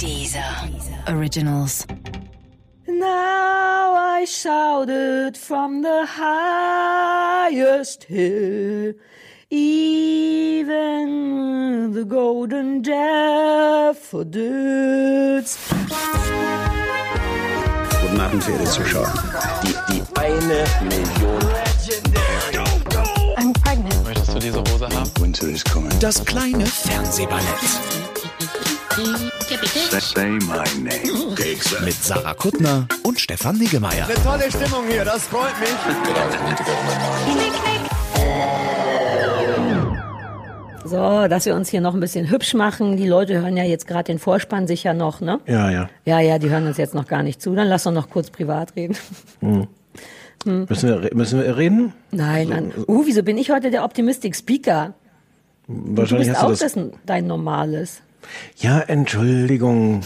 Dieser Originals. Now I shouted from the highest hill, even the golden daffodils. Guten Abend, verehrte Zuschauer. Die, die eine Million. I'm pregnant. Möchtest du diese Hose haben? Winter is coming. Das kleine Fernsehballett Say my name. mit Sarah Kuttner und Stefan Niggemeier. Tolle Stimmung hier, das freut mich. So, dass wir uns hier noch ein bisschen hübsch machen. Die Leute hören ja jetzt gerade den Vorspann sicher noch, ne? Ja, ja. Ja, ja, die hören uns jetzt noch gar nicht zu. Dann lass doch noch kurz privat reden. Müssen wir, müssen wir reden? Nein, nein. Uh, wieso bin ich heute der Optimistic Speaker? Du Wahrscheinlich bist hast auch du das. das dein normales. Ja, Entschuldigung.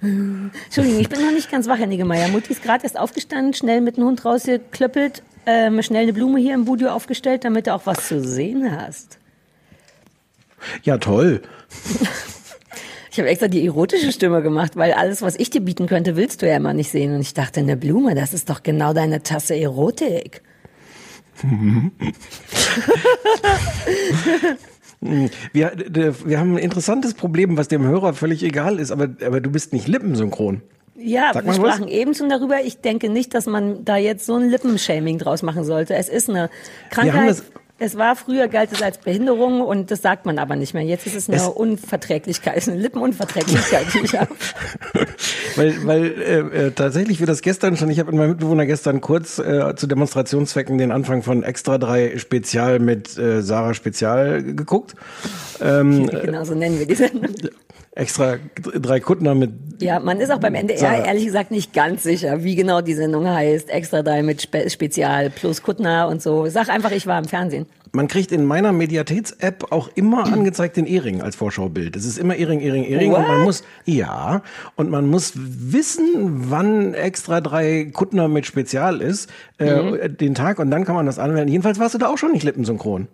Entschuldigung, ich bin noch nicht ganz wach, Herr Niggemeier. Mutti ist gerade erst aufgestanden, schnell mit dem Hund rausgeklöppelt, ähm, schnell eine Blume hier im Studio aufgestellt, damit du auch was zu sehen hast. Ja, toll. Ich habe extra die erotische Stimme gemacht, weil alles, was ich dir bieten könnte, willst du ja immer nicht sehen. Und ich dachte, eine Blume, das ist doch genau deine Tasse Erotik. Wir, wir haben ein interessantes Problem, was dem Hörer völlig egal ist, aber, aber du bist nicht lippensynchron. Ja, Sag wir mal was. sprachen eben schon darüber. Ich denke nicht, dass man da jetzt so ein Lippenshaming draus machen sollte. Es ist eine Krankheit. Es war früher galt es als Behinderung und das sagt man aber nicht mehr. Jetzt ist es eine Es- Unverträglichkeit, eine Lippenunverträglichkeit, die ich habe. Weil, weil äh, äh, tatsächlich wir das gestern schon, ich habe mit meinem Mitbewohner gestern kurz äh, zu Demonstrationszwecken den Anfang von Extra 3 Spezial mit äh, Sarah Spezial geguckt. Ähm, Genau, so nennen wir die Sendung. Extra drei Kuttner mit Ja, man ist auch beim NDR Sarah. ehrlich gesagt nicht ganz sicher, wie genau die Sendung heißt. Extra drei mit Spe Spezial plus Kuttner und so. Sag einfach, ich war im Fernsehen. Man kriegt in meiner Mediatheks-App auch immer angezeigt den Ehring als Vorschaubild. Es ist immer Ehring, Ehring, Ehring. Und man What? muss, ja, und man muss wissen, wann extra drei Kuttner mit Spezial ist, Mhm. äh, den Tag, und dann kann man das anwenden. Jedenfalls warst du da auch schon nicht lippensynchron.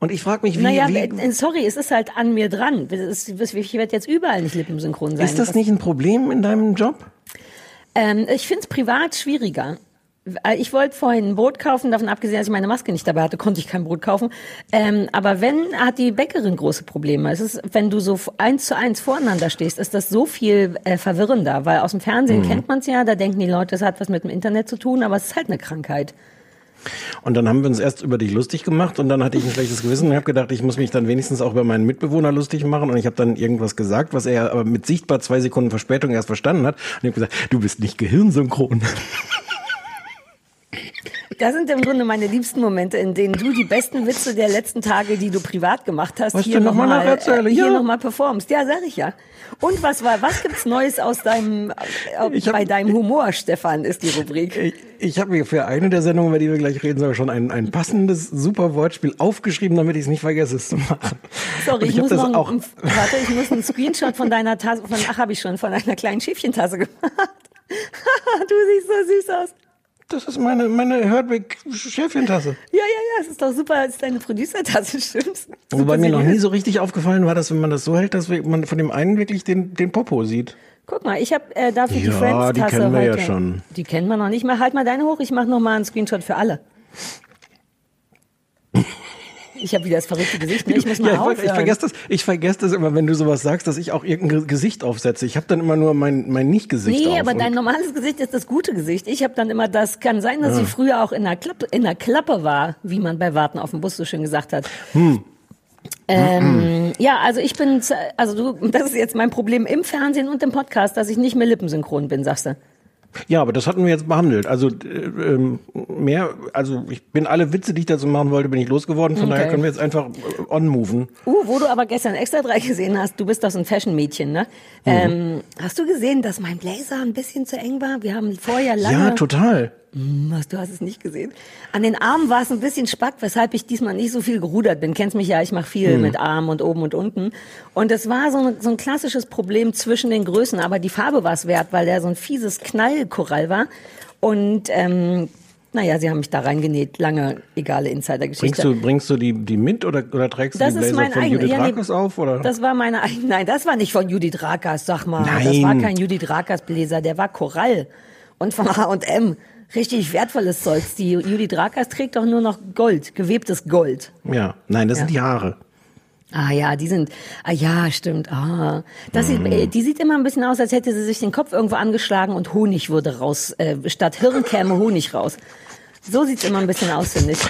Und ich frage mich, wie, Naja, wie äh, sorry, es ist halt an mir dran. Ich werde jetzt überall nicht lippensynchron sein. ist das nicht ein Problem in deinem Job? Ähm, ich finde es privat schwieriger. Äh, Ich wollte vorhin ein Brot kaufen, davon abgesehen, dass ich meine Maske nicht dabei hatte, konnte ich kein Brot kaufen. Ähm, aber wenn, hat die Bäckerin große Probleme. Es ist, wenn du so eins zu eins voreinander stehst, ist das so viel äh, verwirrender, weil aus dem Fernsehen kennt man es ja, da denken die Leute, es hat was mit dem Internet zu tun, aber es ist halt eine Krankheit. Und dann haben wir uns erst über dich lustig gemacht und dann hatte ich ein schlechtes Gewissen und habe gedacht, ich muss mich dann wenigstens auch über meinen Mitbewohner lustig machen und ich habe dann irgendwas gesagt, was er aber mit sichtbar zwei Sekunden Verspätung erst verstanden hat und ich habe gesagt, du bist nicht gehirnsynchron. Das sind im Grunde meine liebsten Momente, in denen du die besten Witze der letzten Tage, die du privat gemacht hast, Was hier noch mal nochmal nacherzähle? äh, hier Ja. noch mal performst. Ja, sag ich ja. Und was war, was gibt's Neues aus deinem, äh, Ich hab- bei deinem Humor, Stefan, ist die Rubrik. Ich, ich habe mir für eine der Sendungen, über die wir gleich reden, sogar schon ein, ein passendes, super Wortspiel aufgeschrieben, damit ich es nicht vergesse, es zu machen. Sorry, ich, hab muss das noch, auch. ein, warte, ich muss einen Screenshot von deiner Tasse, von, ach, habe ich schon, von einer kleinen Schäfchentasse gemacht. du siehst so süß aus. Das ist meine, meine Herdwick-Schäfchentasse. Ja, ja, ja, es ist doch super, es ist deine Producer-Tasse, stimmt's? Wobei mir noch nie so richtig aufgefallen war, dass wenn man das so hält, dass man von dem einen wirklich den, den Popo sieht. Guck mal, ich habe äh, dafür die Ja, Friends-Tasse die kennen wir ja heute. schon. Die kennen wir noch nicht mal. Halt mal deine hoch, ich mache noch mal einen Screenshot für alle. Ich habe wieder das verrückte Gesicht, ne? ich muss mal Ja, ich, wollt- ich aufhören. vergesse das, ich vergesse das immer, wenn du sowas sagst, dass ich auch irgendein Ge- Gesicht aufsetze. Ich habe dann immer nur mein, mein Nicht-Gesicht. Nee, aber dein normales Gesicht ist das gute Gesicht. Ich habe dann immer, das kann sein, dass sie früher auch in der, Klappe, in der Klappe war, wie man bei Warten auf dem Bus so schön gesagt hat. Hm. Ähm, ja, also ich bin, also du, das ist jetzt mein Problem im Fernsehen und im Podcast, dass ich nicht mehr lippensynchron bin, sagst du. Ja, aber das hatten wir jetzt behandelt. Also äh, ähm, mehr, also ich bin alle Witze, die ich dazu machen wollte, bin ich losgeworden. Von Okay. daher können wir jetzt einfach äh, on-moven. Uh, wo du aber gestern extra drei gesehen hast, du bist doch so ein Fashion-Mädchen, ne? Mhm. Ähm, hast du gesehen, dass mein Blazer ein bisschen zu eng war? Wir haben vorher lange... Ja, total. Was, du hast es nicht gesehen. An den Armen war es ein bisschen spack, weshalb ich diesmal nicht so viel gerudert bin. Kennst mich ja, ich mache viel Mhm. mit Armen und oben und unten. Und es war so ein, so ein klassisches Problem zwischen den Größen, aber die Farbe war es wert, weil der so ein fieses Knallkorall war. Und ähm, Naja, sie haben mich da reingenäht. Lange, egale Insider-Geschichte. Bringst du, bringst du die, die mit oder, oder trägst du Das die ist Blazer mein von eigener. Judith Ja, nee, Rakers auf? Oder? Das war meine eigene. Nein, das war nicht von Judith Rakers, sag mal. Das Nein. war kein Judith Rakers Bläser, der war Korall. Und von H&M. Richtig wertvolles Zeugs. Die Judith Rakers trägt doch nur noch Gold, gewebtes Gold. ja, nein, das sind die Haare. Ah ja, die sind, ah ja, stimmt. Ah, das sieht, äh, die sieht immer ein bisschen aus, als hätte sie sich den Kopf irgendwo angeschlagen und Honig würde raus, äh, statt Hirn käme Honig raus. So sieht's immer ein bisschen aus, finde ich.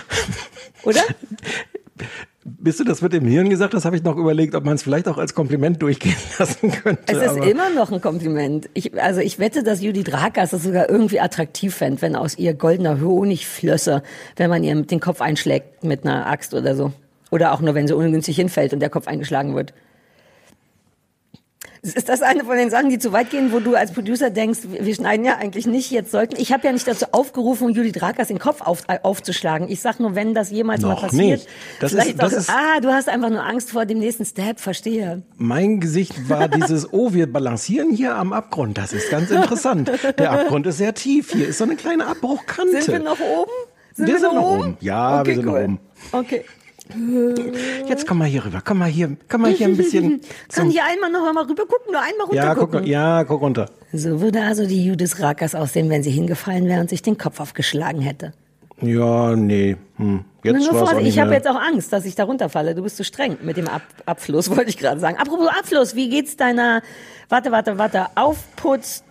Oder? Bis du das mit dem Hirn gesagt hast, habe ich noch überlegt, ob man es vielleicht auch als Kompliment durchgehen lassen könnte. Es ist immer noch ein Kompliment. Ich, also ich wette, dass Judith Rakers das sogar irgendwie attraktiv fände, wenn aus ihr goldener Honig flösse, wenn man ihr den Kopf einschlägt mit einer Axt oder so. Oder auch nur, wenn sie ungünstig hinfällt und der Kopf eingeschlagen wird. Ist das eine von den Sachen, die zu weit gehen, wo du als Producer denkst, wir schneiden ja eigentlich nicht, jetzt sollten. Ich habe ja nicht dazu aufgerufen, Judith Rakers den Kopf auf, äh, aufzuschlagen. Ich sag nur, wenn das jemals mal Noch passiert. nicht. Das ist- das auch, ist- ah, du hast einfach nur Angst vor dem nächsten Step, verstehe. Mein Gesicht war dieses, oh, wir balancieren hier am Abgrund. Das ist ganz interessant. Der Abgrund ist sehr tief. Hier ist so eine kleine Abbruchkante. Sind wir noch oben? Wir sind noch oben. Ja, wir sind noch oben. Okay. Jetzt komm mal hier rüber. Komm mal hier, komm mal hier ein bisschen. Kann hier einmal noch einmal rüber gucken, nur einmal runter ja, guck, gucken. ja, guck runter. So würde also die Judith Rakers aussehen, wenn sie hingefallen wäre und sich den Kopf aufgeschlagen hätte. Ja, nee. Hm. Jetzt Nur nicht ich habe jetzt auch Angst, dass ich da runterfalle. Du bist zu streng mit dem Ab Abfluss, wollte ich gerade sagen. Apropos Abfluss, wie geht's deiner, warte, warte, warte, Aufputz,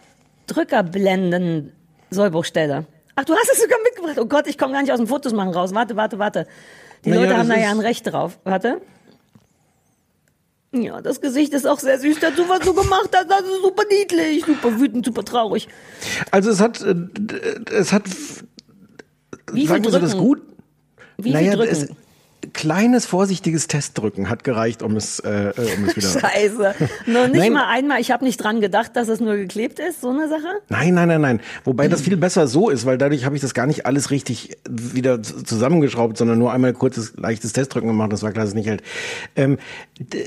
Drückerblenden, Sollbruchstelle? Ach, du hast es sogar mitgebracht. Oh Gott, ich komme gar nicht aus dem Fotos machen raus. Warte, warte, warte. Die Naja, Leute haben da ja ein Recht drauf. Warte. Ja, das Gesicht ist auch sehr süß dazu, was du gemacht hast. Das ist super niedlich, super wütend, super traurig. Also es hat, äh, es hat, Wie viel sagen wir so, das gut. Wie naja, viel es, drücken? Kleines vorsichtiges Testdrücken hat gereicht, um es, äh, äh, um es wieder. Scheiße. Noch nicht Nein. mal einmal, ich habe nicht dran gedacht, dass es nur geklebt ist, so eine Sache. Nein, nein, nein, nein. Wobei das viel besser so ist, weil dadurch habe ich das gar nicht alles richtig wieder zusammengeschraubt, sondern nur einmal kurzes, leichtes Testdrücken gemacht. Das war klar, dass es nicht hält. Ähm,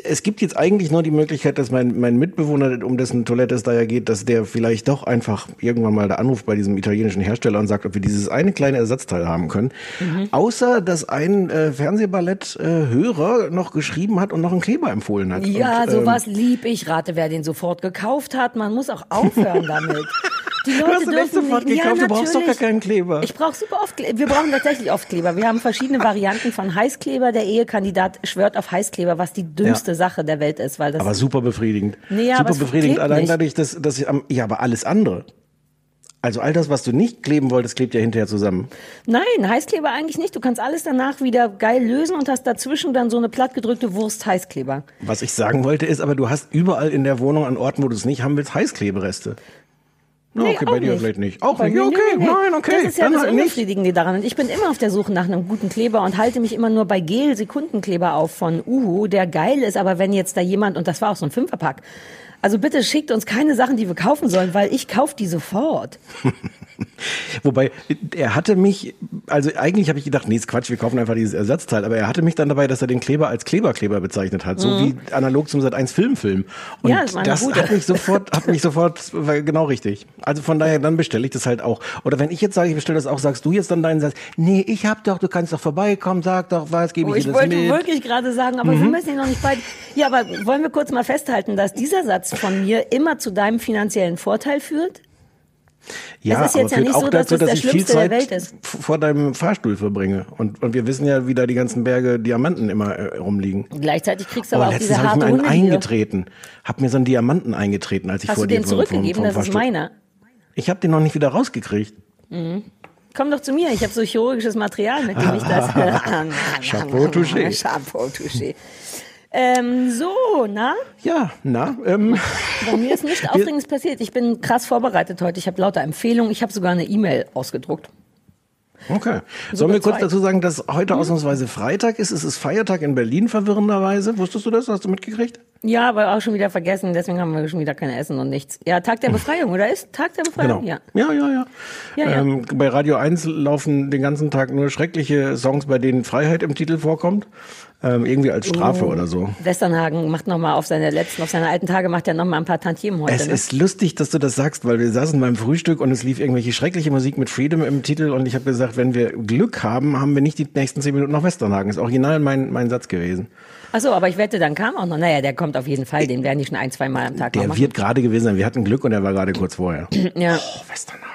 es gibt jetzt eigentlich nur die Möglichkeit, dass mein, mein Mitbewohner, um dessen Toilette es da ja geht, dass der vielleicht doch einfach irgendwann mal da anruft bei diesem italienischen Hersteller und sagt, ob wir dieses eine kleine Ersatzteil haben können. Außer, dass ein äh, Fernsehballett-Hörer noch geschrieben hat und noch einen Kleber empfohlen hat. Ja, und, ähm, sowas lieb ich. Rate, wer den sofort gekauft hat. Man muss auch aufhören damit. Die Leute Du hast dürfen sofort nicht, gekauft, ja, du brauchst doch gar keinen Kleber. Ich brauche super oft Kleber. Wir brauchen tatsächlich oft Kleber. Wir haben verschiedene Varianten von Heißkleber. Der Ehekandidat schwört auf Heißkleber, was die dümmste Ja. Sache der Welt ist, weil das Aber super befriedigend. Nee, ja, super befriedigend. Allein nicht. dadurch, dass, dass ich am, ja, aber alles andere. Also all das, was du nicht kleben wolltest, klebt ja hinterher zusammen. Nein, Heißkleber eigentlich nicht. Du kannst alles danach wieder geil lösen und hast dazwischen dann so eine plattgedrückte Wurst Heißkleber. Was ich sagen wollte, ist, aber du hast überall in der Wohnung an Orten, wo du es nicht haben willst, Heißklebereste. Nee, okay, bei dir nicht. vielleicht nicht. Auch Bei nicht. mir- Okay, nee, nee, nein, okay. Das ist ja dann das halt. Unbefriedigende daran. Und ich bin immer auf der Suche nach einem guten Kleber und halte mich immer nur bei Gel-Sekundenkleber auf von Uhu, der geil ist. Aber wenn jetzt da jemand, und das war auch so ein Fünferpack, also bitte schickt uns keine Sachen, die wir kaufen sollen, weil ich kaufe die sofort. Wobei, er hatte mich, also eigentlich habe ich gedacht, nee, ist Quatsch, wir kaufen einfach dieses Ersatzteil, aber er hatte mich dann dabei, dass er den Kleber als Kleberkleber bezeichnet hat, so wie analog zum Sat 1 Filmfilm. Und Mhm. Ja, das das hat mich sofort, hat mich sofort, war genau richtig. Also von daher, dann bestelle ich das halt auch. Oder wenn ich jetzt sage, ich bestelle das auch, sagst du jetzt dann deinen Satz, nee, ich hab doch, du kannst doch vorbeikommen, sag doch was, gebe Oh, ich ich dir das wollte mit. wirklich gerade sagen, aber Mhm. wir müssen ihn noch nicht beide. Ja, aber wollen wir kurz mal festhalten, dass dieser Satz von mir immer zu deinem finanziellen Vorteil führt? Ja, Es ist jetzt aber ja nicht auch so, dass dazu, das der ich viel Zeit ist. vor deinem Fahrstuhl verbringe. Und, und wir wissen ja, wie da die ganzen Berge Diamanten immer äh, rumliegen. Gleichzeitig kriegst du Oh, aber auch diese letztens habe ich harte mir einen Hundegier. eingetreten. Hab mir so einen Diamanten eingetreten, als ich Hast vor dir vom- vom- zurückgegeben? vom Das ist Fahrstuhl- meiner. Ich habe den noch nicht wieder rausgekriegt. Komm doch zu mir, ich habe so chirurgisches Material, mit dem ich das. Chapeau touché. Chapeau touché. Ähm, so, na? Ja, na, ähm, Bei mir ist nichts Aufregendes passiert. Ich bin krass vorbereitet heute. Ich habe lauter Empfehlungen. Ich habe sogar eine E-Mail ausgedruckt. okay. Sollen wir kurz dazu sagen, dass heute ausnahmsweise Freitag ist? Es ist Feiertag in Berlin, verwirrenderweise. Wusstest du das? Hast du mitgekriegt? Ja, aber auch schon wieder vergessen. Deswegen haben wir schon wieder kein Essen und nichts. Ja, Tag der Befreiung, oder ist Tag der Befreiung? Genau. Ja. ja, ja. ja. Ja, ja. Ähm, bei Radio 1 laufen den ganzen Tag nur schreckliche Songs, bei denen Freiheit im Titel vorkommt. Ähm, irgendwie als Strafe oder so. Westernhagen macht nochmal auf seine letzten, auf seine alten Tage macht er nochmal ein paar Tantiemen heute. Es ne? ist lustig, dass du das sagst, weil wir saßen beim Frühstück und es lief irgendwelche schreckliche Musik mit Freedom im Titel und ich habe gesagt, wenn wir Glück haben, haben wir nicht die nächsten zehn Minuten noch Westernhagen. Ist original mein, mein Satz gewesen. Achso, aber ich wette, dann kam auch noch. Naja, der kommt auf jeden Fall. Den werden die schon ein, zwei Mal am Tag Der wird gerade gewesen sein. Wir hatten Glück und er war gerade kurz vorher. ja. Oh, Westernhagen.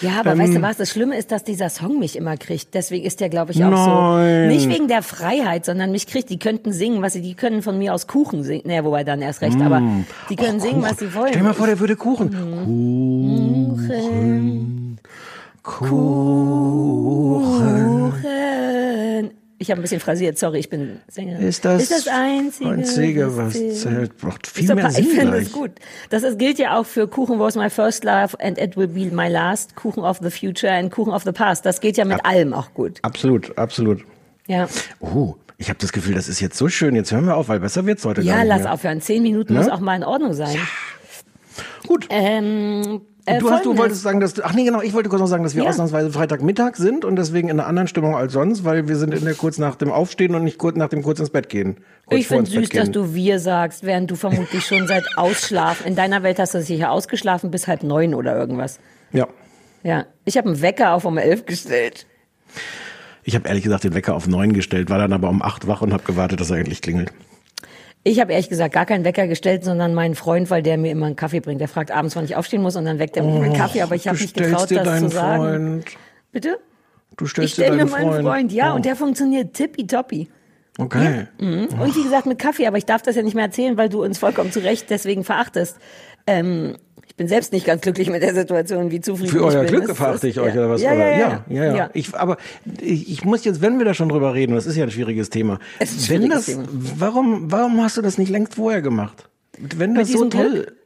Ja, aber Ähm. weißt du was? Das Schlimme ist, dass dieser Song mich immer kriegt. Deswegen ist der, glaube ich, auch Nein. so. Nicht wegen der Freiheit, sondern mich kriegt. Die könnten singen, was sie, die können von mir aus Kuchen singen. Naja, wobei dann erst recht, aber die können singen, was sie wollen. Stell dir mal vor, der würde Kuchen. Kuchen. Kuchen. Kuchen. Ich habe ein bisschen phrasiert, sorry, ich bin Sängerin. Ist das, ist das Einzige, Einzige, was zählt? zählt? Braucht viel mehr Sinn ich finde es gut. Das ist, gilt ja auch für Kuchen was my first love and it will be my last, Kuchen of the future and Kuchen of the past. Das geht ja mit allem auch gut. Absolut, absolut. Ja, Oh, ich habe das Gefühl, das ist jetzt so schön. Jetzt hören wir auf, weil besser wird's heute gar ja nicht lass mehr. aufhören. Zehn Minuten Ne? muss auch mal in Ordnung sein. Gut. Ähm, äh, du, hast, du wolltest sagen, dass du, ach nee, genau, ich wollte kurz noch sagen, dass wir Ja. ausnahmsweise Freitagmittag sind und deswegen in einer anderen Stimmung als sonst, weil wir sind in der kurz nach dem Aufstehen und nicht kurz nach dem kurz ins Bett gehen. Ich finde süß, dass du wir sagst, während du vermutlich schon seit Ausschlafen, in deiner Welt hast du sicher ausgeschlafen bis halb neun oder irgendwas. Ja. Ja, ich habe einen Wecker auf um elf gestellt. Ich habe ehrlich gesagt den Wecker auf neun gestellt, war dann aber um acht wach und habe gewartet, dass er endlich klingelt. Ich habe ehrlich gesagt gar keinen Wecker gestellt, sondern meinen Freund, weil der mir immer einen Kaffee bringt. Der fragt abends, wann ich aufstehen muss und dann weckt er mir einen Kaffee, aber ich habe stellst getraut, dir das deinen zu sagen. Freund. Bitte? Du Ich stellst dir stelle mir deinen meinen Freund. Freund, ja, Oh. und der funktioniert tippitoppi. Okay. Mhm. Und wie gesagt, mit Kaffee, aber ich darf das ja nicht mehr erzählen, weil du uns vollkommen zu Recht deswegen verachtest. Ähm, ich bin selbst nicht ganz glücklich mit der Situation, wie zufrieden Für ich euer bin. Glück Das verachte ist- ich euch ja. oder was? Ja, oder? ja, ja, ja. ja. Ich, aber ich, muss jetzt, wenn wir da schon drüber reden, das ist ja ein schwieriges Thema. Es ist ein wenn schwieriges das, Thema. warum, warum hast du das nicht längst vorher gemacht? Wenn das so toll, Glück?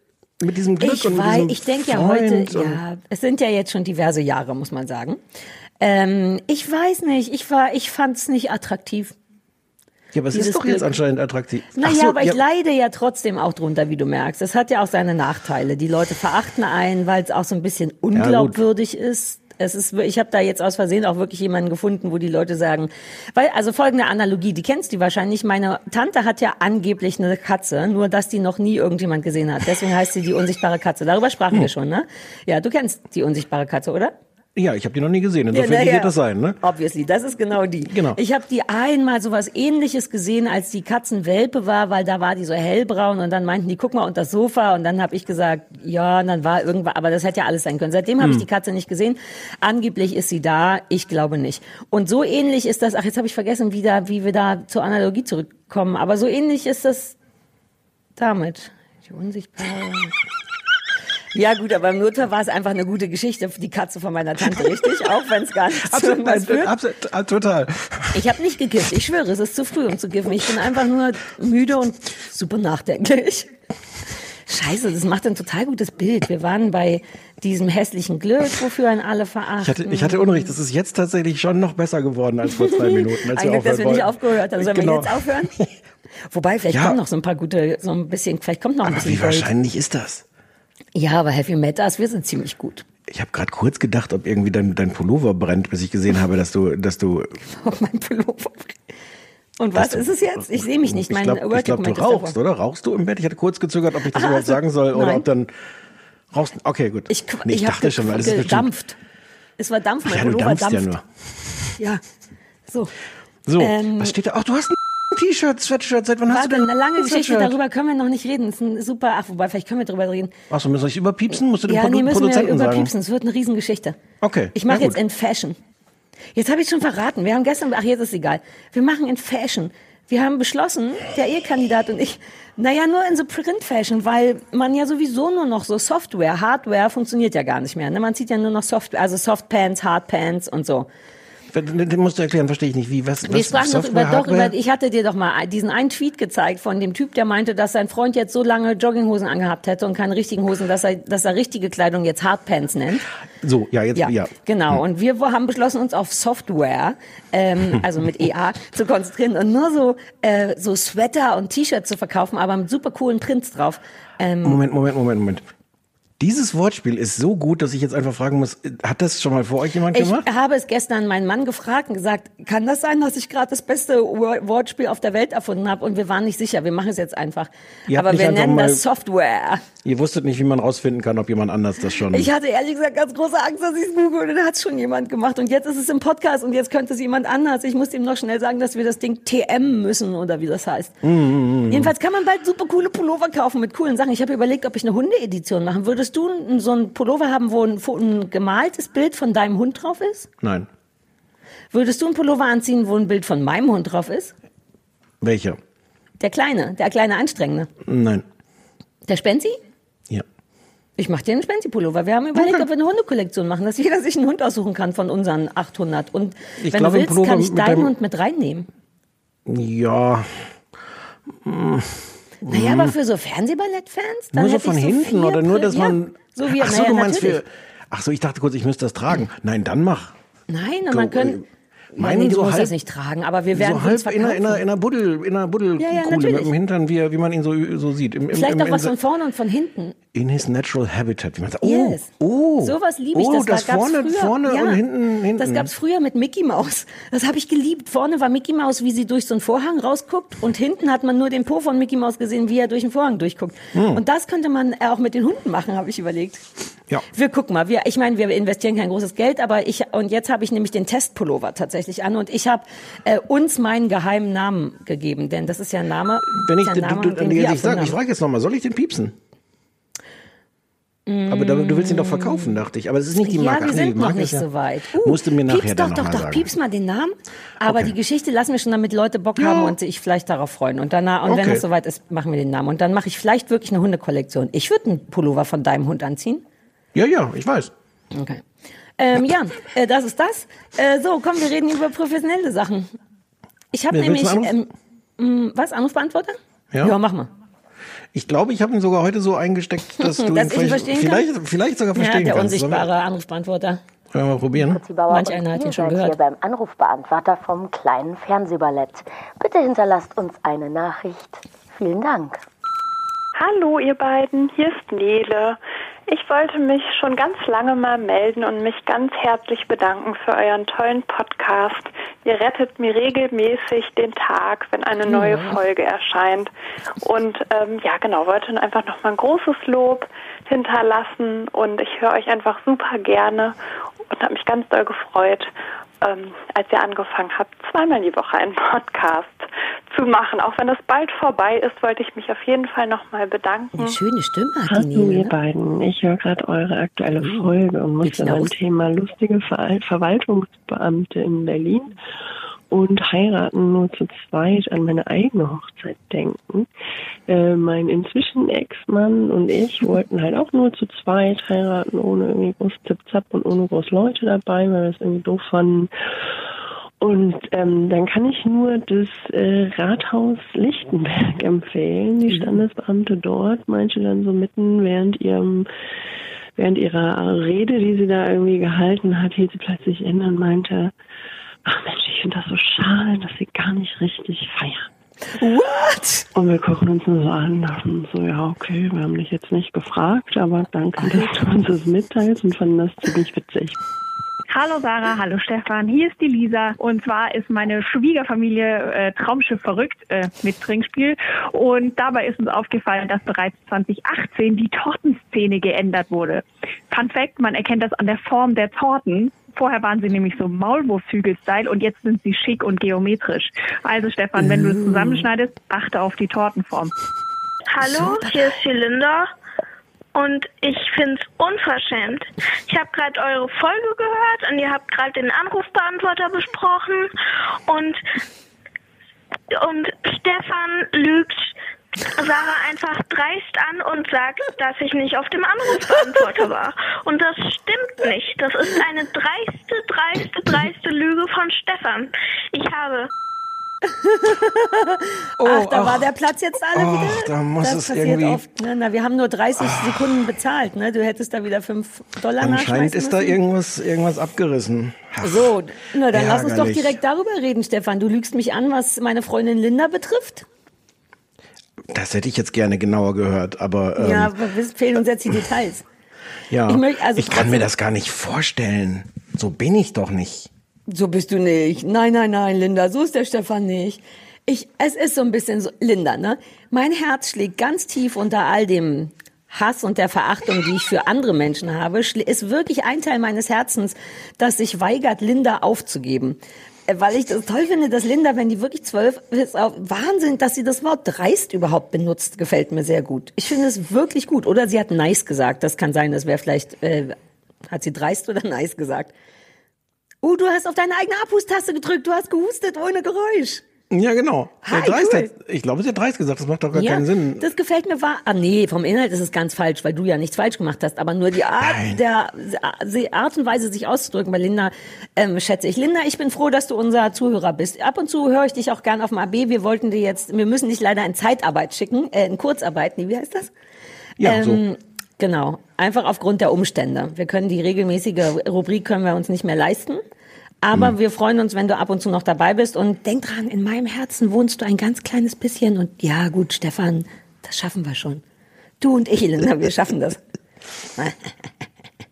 mit diesem Glück Ich und mit diesem ich denke ja heute, ja, es sind ja jetzt schon diverse Jahre, muss man sagen. Ähm, ich weiß nicht, ich war, ich fand's nicht attraktiv. Ja, aber es ist doch jetzt Glück. anscheinend attraktiv. Naja, so, aber ich ja. leide ja trotzdem auch drunter, wie du merkst. Es hat ja auch seine Nachteile. Die Leute verachten einen, weil es auch so ein bisschen unglaubwürdig ist. Es ist, ich habe da jetzt aus Versehen auch wirklich jemanden gefunden, wo die Leute sagen, weil also folgende Analogie, die kennst du wahrscheinlich. Meine Tante hat ja angeblich eine Katze, nur dass die noch nie irgendjemand gesehen hat. Deswegen heißt sie die unsichtbare Katze. Darüber sprachen Hm. wir schon, ne? Ja, du kennst die unsichtbare Katze, oder? Ja, ich habe die noch nie gesehen. Insofern Ja, ja. wird das sein, ne? Obviously, das ist genau die. Genau. Ich habe die einmal sowas ähnliches gesehen, als die Katzenwelpe war, weil da war die so hellbraun und dann meinten die, guck mal unter das Sofa und dann habe ich gesagt, ja, und dann war irgendwas, aber das hätte ja alles sein können. Seitdem habe ich die Katze nicht gesehen. Angeblich ist sie da, ich glaube nicht. Und so ähnlich ist das, ach, jetzt habe ich vergessen, wie, da, wie wir da zur Analogie zurückkommen, aber so ähnlich ist das damit. Die unsichtbare... Ja gut, aber im Notfall war es einfach eine gute Geschichte für die Katze von meiner Tante, richtig? Auch wenn es gar nicht Absolut, nein, führt. absolut, ah, total. Ich habe nicht gekifft. Ich schwöre, es ist zu früh, um zu kiffen. Ich bin einfach nur müde und super nachdenklich. Scheiße, das macht ein total gutes Bild. Wir waren bei diesem hässlichen Glück, wofür einen alle verachten. Ich hatte, ich hatte Unrecht. Das ist jetzt tatsächlich schon noch besser geworden als vor zwei Minuten, als Ein wir Glück, dass wir nicht aufgehört haben. Sollen Genau. wir jetzt aufhören? Wobei, vielleicht Ja. kommen noch so ein paar gute, so ein bisschen, vielleicht kommt noch ein Aber bisschen wie Gold. wahrscheinlich ist das? Ja, aber Heavy Metals, wir sind ziemlich gut. Ich habe gerade kurz gedacht, ob irgendwie dein, dein Pullover brennt, bis ich gesehen habe, dass du, dass du. Auf mein Pullover. Und was du- ist es jetzt? Ich sehe mich nicht. Ich Mein glaube, glaub, du rauchst, oder? Rauchst du im Bett? Ich hatte kurz gezögert, ob ich das Ah, überhaupt also, sagen soll oder nein. ob dann rauchst. Okay, gut. Ich, nee, ich, hab dachte schon, weil das ist bestimmt. gedampft. Es war Dampf, mein Ja, du Pullover dampfst ja dampft. nur. Ja, so. So, Ähm, was steht da? Ach, du hast ein T-Shirt, Sweatshirt. Seit wann hast Warte, du denn eine lange Geschichte, Sweatshirt? darüber können wir noch nicht reden. Das ist ein super, ach, wobei, vielleicht können wir darüber reden. Achso, müssen wir euch überpiepsen? Musst du dem Ja, Produ nee, müssen wir Produzenten sagen? überpiepsen. Es wird eine Riesengeschichte. Okay, Ich mache jetzt in Fashion. Jetzt habe ich schon verraten. Wir haben gestern, ach, jetzt ist egal. Wir machen in Fashion. Wir haben beschlossen, der Ehekandidat und ich, naja, nur in so Print-Fashion, weil man ja sowieso nur noch so Software, Hardware funktioniert ja gar nicht mehr. Ne? Man zieht ja nur noch Software, also Softpants, Hardpants und so. Den musst du erklären, verstehe ich nicht. Wie, was, Wir was, sprachen doch über, doch über, ich hatte dir doch mal diesen einen Tweet gezeigt von dem Typ, der meinte, dass sein Freund jetzt so lange Jogginghosen angehabt hätte und keine richtigen Hosen, dass er, dass er richtige Kleidung jetzt Hardpants nennt. So, ja, jetzt, Ja, ja. genau. Und wir haben beschlossen, uns auf Software, ähm, also mit EA, zu konzentrieren und nur so, äh, so Sweater und T-Shirts zu verkaufen, aber mit super coolen Prints drauf. Ähm, Moment, Moment, Moment, Moment. Dieses Wortspiel ist so gut, dass ich jetzt einfach fragen muss, hat das schon mal vor euch jemand Ich gemacht? habe es gestern meinen Mann gefragt und gesagt, kann das sein, dass ich gerade das beste Wo- Wortspiel auf der Welt erfunden habe? Und wir waren nicht sicher. Wir machen es jetzt einfach. Ihr Aber wir einfach nennen das Software. Ihr wusstet nicht, wie man rausfinden kann, ob jemand anders das schon... Ich hatte ehrlich gesagt ganz große Angst, dass ich es google und dann hat es schon jemand gemacht. Und jetzt ist es im Podcast und jetzt könnte es jemand anders. Ich muss ihm noch schnell sagen, dass wir das Ding TM müssen oder wie das heißt. Jedenfalls kann man bald super coole Pullover kaufen mit coolen Sachen. Ich habe überlegt, ob ich eine Hundeedition machen. Würdest du so ein Pullover haben, wo ein, Fo- ein gemaltes Bild von deinem Hund drauf ist? Nein. Würdest du ein Pullover anziehen, wo ein Bild von meinem Hund drauf ist? Welcher? Der kleine, der kleine Anstrengende. Nein. Der Spenzi? Ja. Ich mache dir einen Spenzi-Pullover. Wir haben überlegt, ob wir eine Hundekollektion machen, dass jeder sich einen Hund aussuchen kann von unseren 800. Und Ich wenn glaube, du willst, kann ich deinen Hund mit reinnehmen. Ja, Naja, aber für so Fernsehballett-Fans? dann nur so von ich hinten oder nur, dass ja, man... So wie, Ach so, naja, du meinst natürlich. für... Ach so, ich dachte kurz, ich müsste das tragen. Nein, dann mach. Nein, und man Go- könnte... Ja, meinen nee, du so halb- das nicht tragen, aber wir werden so halb in einer, in einer, in einer Buddel, in einer Buddelkuhle Ja, ja, mit dem Hintern, wie, wie man ihn so, so sieht. Im, im, Vielleicht im, auch was von vorne und von hinten. In his natural habitat. Wie man sagt, oh, Yes. oh. Sowas liebe ich. Oh, Das, das, gab's vorne, früher. vorne ja, und hinten, hinten. Das gab's früher mit Mickey Maus. Das habe ich geliebt. Vorne war Mickey Maus, wie sie durch so einen Vorhang rausguckt und hinten hat man nur den Po von Mickey Maus gesehen, wie er durch den Vorhang durchguckt. Hm. Und das könnte man auch mit den Hunden machen, habe ich überlegt. Ja. Wir gucken mal. Wir, ich meine, wir investieren kein großes Geld, aber ich und jetzt habe ich nämlich den Testpullover tatsächlich an und ich habe äh, uns meinen geheimen Namen gegeben, denn das ist ja ein Name. Wenn ich, ja Name, du, den du, wir ich sag, erfunden ich frage jetzt nochmal, soll ich den piepsen? Aber da, du willst ihn doch verkaufen, dachte ich. Aber es ist nicht die Ja, Marke. wir Ach nee, sind noch nicht ja- so weit. Uh, Musst du mir nachher dann doch, doch, doch, sagen. pieps mal den Namen. Aber Okay. die Geschichte lassen wir schon, damit Leute Bock haben und sich vielleicht darauf freuen. Und danach, und wenn Okay. es soweit ist, machen wir den Namen. Und dann mache ich vielleicht wirklich eine Hundekollektion. Ich würde einen Pullover von deinem Hund anziehen. Ja, ja, ich weiß. Okay. Ähm, ja, äh, das ist das. Äh, so, komm, wir reden über professionelle Sachen. Ich habe Ja, nämlich, ähm, mh, was, Anrufbeantworter? Ja. ja, mach mal. Ich glaube, ich habe ihn sogar heute so eingesteckt, dass du Dass ihn ich ihn vielleicht, verstehen vielleicht, vielleicht sogar Ja, verstehen der kannst. Sollen unsichtbare Anrufbeantworter. wir, wollen wir mal probieren? Bauer Manch einer hat ihn schon gehört. hier beim Anrufbeantworter vom kleinen Fernsehballett. Bitte hinterlasst uns eine Nachricht. Vielen Dank. Hallo ihr beiden, hier ist Nele. Ich wollte mich schon ganz lange mal melden und mich ganz herzlich bedanken für euren tollen Podcast. Ihr rettet mir regelmäßig den Tag, wenn eine neue Folge erscheint. Und ähm, ja, genau, wollte einfach nochmal ein großes Lob hinterlassen. Und ich höre euch einfach super gerne und habe mich ganz doll gefreut, ähm, als ihr angefangen habt, zweimal die Woche einen Podcast zu machen. Auch wenn es bald vorbei ist, wollte ich mich auf jeden Fall nochmal bedanken. Eine schöne Stimme hat die Hallo Nele. ihr Ne? beiden, ich höre gerade eure aktuelle Folge und musste beim? Thema lustige Ver Verwaltungsbeamte in Berlin und heiraten nur zu zweit an meine eigene Hochzeit denken. Äh, mein inzwischen Ex-Mann und ich wollten halt auch nur zu zweit heiraten, ohne irgendwie groß Zip-Zap und ohne groß Leute dabei, weil wir es irgendwie doof fanden. Und ähm, dann kann ich nur das äh, Rathaus Lichtenberg empfehlen. Die Standesbeamte dort meinte dann so mitten während ihrem während ihrer Rede, die sie da irgendwie gehalten hat, hielt sie plötzlich inne und meinte, ach Mensch, ich finde das so schade, dass sie gar nicht richtig feiern. What? Und wir gucken uns nur so an, dachten so, ja, okay, wir haben dich jetzt nicht gefragt, aber danke, dass du uns das mitteilst und fanden das ziemlich witzig. Hallo Sarah, hallo Stefan, hier ist die Lisa und zwar ist meine Schwiegerfamilie äh, Traumschiff verrückt äh, mit Trinkspiel und dabei ist uns aufgefallen, dass bereits 2018 die Tortenszene geändert wurde. Fun Fact, man erkennt das an der Form der Torten. Vorher waren sie nämlich so Maulwurfshügel-Style und jetzt sind sie schick und geometrisch. Also Stefan, wenn du es zusammenschneidest, achte auf die Tortenform. Hallo, hier ist die Linda und ich finde es unverschämt. Ich habe gerade eure Folge gehört und ihr habt gerade den Anrufbeantworter besprochen und, und Stefan lügt Sarah einfach dreist an und sagt, dass ich nicht auf dem Anrufbeantworter war. Und das stimmt nicht. Das ist eine dreiste, dreiste, dreiste Lüge von Stefan. Ich habe ach, da war der Platz jetzt alle Oh, wieder. da muss das es passiert irgendwie- oft. Ne? Na, wir haben nur 30 Sekunden bezahlt. Ne? Du hättest da wieder 5 Dollar Anscheinend ist da irgendwas, irgendwas abgerissen. Ach, So, na, dann lass uns doch Ärgerlich. direkt darüber reden, Stefan. Du lügst mich an, was meine Freundin Linda betrifft. Das hätte ich jetzt gerne genauer gehört, aber ähm, ja, aber fehlen uns jetzt die Details. Ja, Ich ich, möcht- also kann mir das gar nicht vorstellen. So bin ich doch nicht. So bist du nicht. Nein, nein, nein, Linda, so ist der Stefan nicht. Ich, es ist so ein bisschen so, Linda, ne? Mein Herz schlägt ganz tief unter all dem Hass und der Verachtung, die ich für andere Menschen habe, ist wirklich ein Teil meines Herzens, das sich weigert, Linda aufzugeben. Äh, Weil ich das toll finde, dass Linda, wenn die wirklich zwölf ist, auch Wahnsinn, dass sie das Wort dreist überhaupt benutzt, gefällt mir sehr gut. Ich finde es wirklich gut. Oder sie hat nice gesagt. Das kann sein, das wäre vielleicht, äh, hat sie dreist oder nice gesagt. Uh, du hast auf deine eigene Abhustaste gedrückt, du hast gehustet ohne Geräusch. Ja, genau. Hi, Der dreist cool. hat, ich glaube, sie hat dreist gesagt, das macht doch gar keinen Sinn. das gefällt mir wahr. Ah, nee, vom Inhalt ist es ganz falsch, weil du ja nichts falsch gemacht hast, aber nur die Art, der, die Art und Weise, sich auszudrücken bei Linda, ähm, schätze ich. Linda, ich bin froh, dass du unser Zuhörer bist. Ab und zu höre ich dich auch gern auf dem AB. Wir wollten dir jetzt, wir müssen dich leider in Zeitarbeit schicken, äh, in Kurzarbeit, nee, wie heißt das? Ja, so. Genau, einfach aufgrund der Umstände. Wir können die regelmäßige Rubrik können wir uns nicht mehr leisten. Aber wir freuen uns, wenn du ab und zu noch dabei bist. Und denk dran, in meinem Herzen wohnst du ein ganz kleines bisschen. Und ja, gut, Stefan, das schaffen wir schon. Du und ich, Linda, wir schaffen das.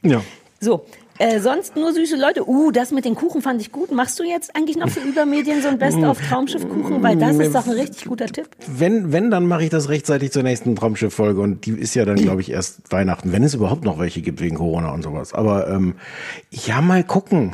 Ja. So, äh, sonst nur süße Leute. Uh, das mit den Kuchen fand ich gut. Machst du jetzt eigentlich noch für Übermedien so ein Best-of-Traumschiff-Kuchen? Weil das ist doch ein richtig guter Tipp. Wenn, wenn, dann mache ich das rechtzeitig zur nächsten Traumschiff-Folge und die ist ja dann, glaube ich, erst Weihnachten, wenn es überhaupt noch welche gibt wegen Corona und sowas. Aber ähm, ja, mal gucken.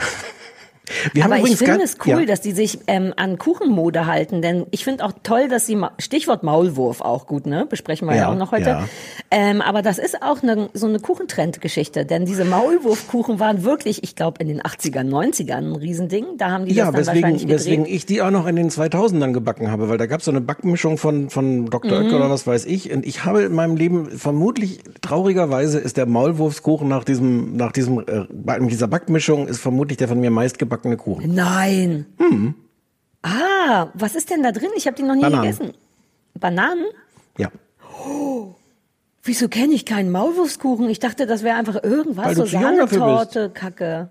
Wir Aber ich finde es cool, ja. dass die sich ähm, an Kuchenmode halten, denn ich finde auch toll, dass sie, Stichwort Maulwurf auch gut, ne? Besprechen wir ja, Ja, auch noch heute. ja. Ähm, aber das ist auch eine, so eine Kuchentrend-Geschichte, denn diese Maulwurfkuchen waren wirklich, ich glaube, in den 80ern, 90ern ein Riesending. Da haben die Ja, das dann wahrscheinlich weswegen, gedreht. weswegen ich die auch noch in den 2000ern gebacken habe, weil da gab es so eine Backmischung von, von Dr. Mhm. Oetker oder was weiß ich. Und ich habe in meinem Leben vermutlich, traurigerweise, ist der Maulwurfskuchen nach diesem, nach diesem, äh, dieser Backmischung ist vermutlich der von mir meistgebackene Kuchen. Nein. Hm. Ah, was ist denn da drin? Ich habe die noch nie Bananen. gegessen. Bananen? Ja. Wieso kenne ich keinen Maulwurfskuchen? Ich dachte, das wäre einfach irgendwas, Weil so Sahnetorte, Kacke.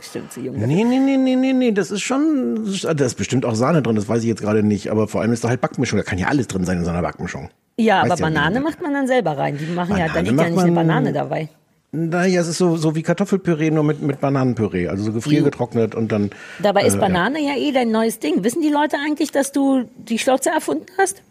Stimmt, zu jung. Nee, nee, nee, nee, nee, nee, das ist schon, da ist bestimmt auch Sahne drin, das weiß ich jetzt gerade nicht, aber vor allem ist da halt Backmischung, da kann ja alles drin sein in so einer Backmischung. Ja, Weißt aber ja, Banane macht man dann selber rein. Die machen ja, da Banane liegt ja nicht eine man- Banane dabei. Naja, es ist so, so wie Kartoffelpüree, nur mit, mit Bananenpüree, also so gefriergetrocknet und dann. Dabei ist äh, Banane ja eh dein neues Ding. Wissen die Leute eigentlich, dass du die Schlotze erfunden hast?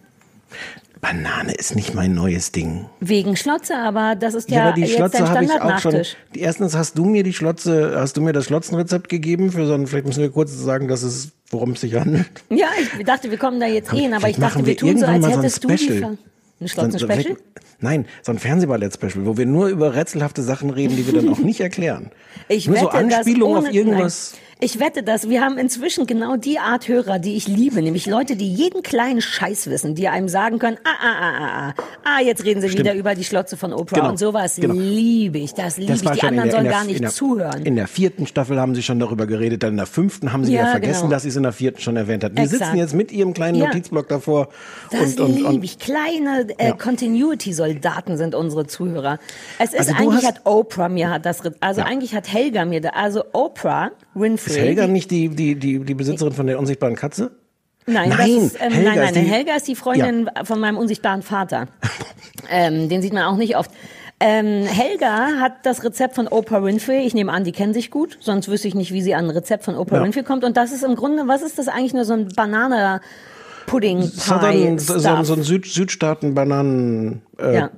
Banane ist nicht mein neues Ding. Wegen Schlotze, aber das ist ja, Ja, die jetzt Schlotze habe ich auch schon. Standardnachtisch. Die, erstens hast du mir die Schlotze, hast du mir das Schlotzenrezept gegeben für so ein, vielleicht müssen wir kurz sagen, dass es, worum es sich handelt. Ja, ich dachte, wir kommen da jetzt eh hin, aber ich dachte, machen wir tun so, als so hättest du die Special. Ver ein So ein- Schlotzen-Special? Nein, so ein Fernsehballett-Special, wo wir nur über rätselhafte Sachen reden, die wir dann auch nicht erklären. Ich nur so wette, dass Anspielungen auf irgendwas. Nein. Ich wette das. Wir haben inzwischen genau die Art Hörer, die ich liebe, nämlich Leute, die jeden kleinen Scheiß wissen, die einem sagen können, ah, ah, ah, ah, ah, ah, jetzt reden sie Stimmt. wieder über die Schlotze von Oprah Genau, und sowas genau. liebe ich, das liebe ich. Die anderen der- sollen der- gar nicht in der, zuhören. In der vierten Staffel haben sie schon darüber geredet, dann in der fünften haben sie Ja, ja, vergessen, genau. dass sie es in der vierten schon erwähnt hat. Wir Exakt. sitzen jetzt mit ihrem kleinen Ja. Notizblock davor Das und, und, liebe und ich. Kleine äh, Ja. Continuity-Soldaten sind unsere Zuhörer. Es ist Also eigentlich hat Oprah mir hat das, also eigentlich hat Helga mir da, also Oprah Winfrey. Ist Helga nicht die, die, die, die Besitzerin von der unsichtbaren Katze? Nein, Nein, ist, ähm, Helga nein, nein, ist die- Helga ist die Freundin von meinem unsichtbaren Vater. ähm, den sieht man auch nicht oft. Ähm, Helga hat das Rezept von Oprah Winfrey. Ich nehme an, die kennen sich gut, sonst wüsste ich nicht, wie sie an ein Rezept von Oprah Ja. Winfrey kommt. Und das ist im Grunde, was ist das eigentlich nur so ein Banane Pudding Southern, so, so ein Süd, Südstaaten Bananen äh, Ja.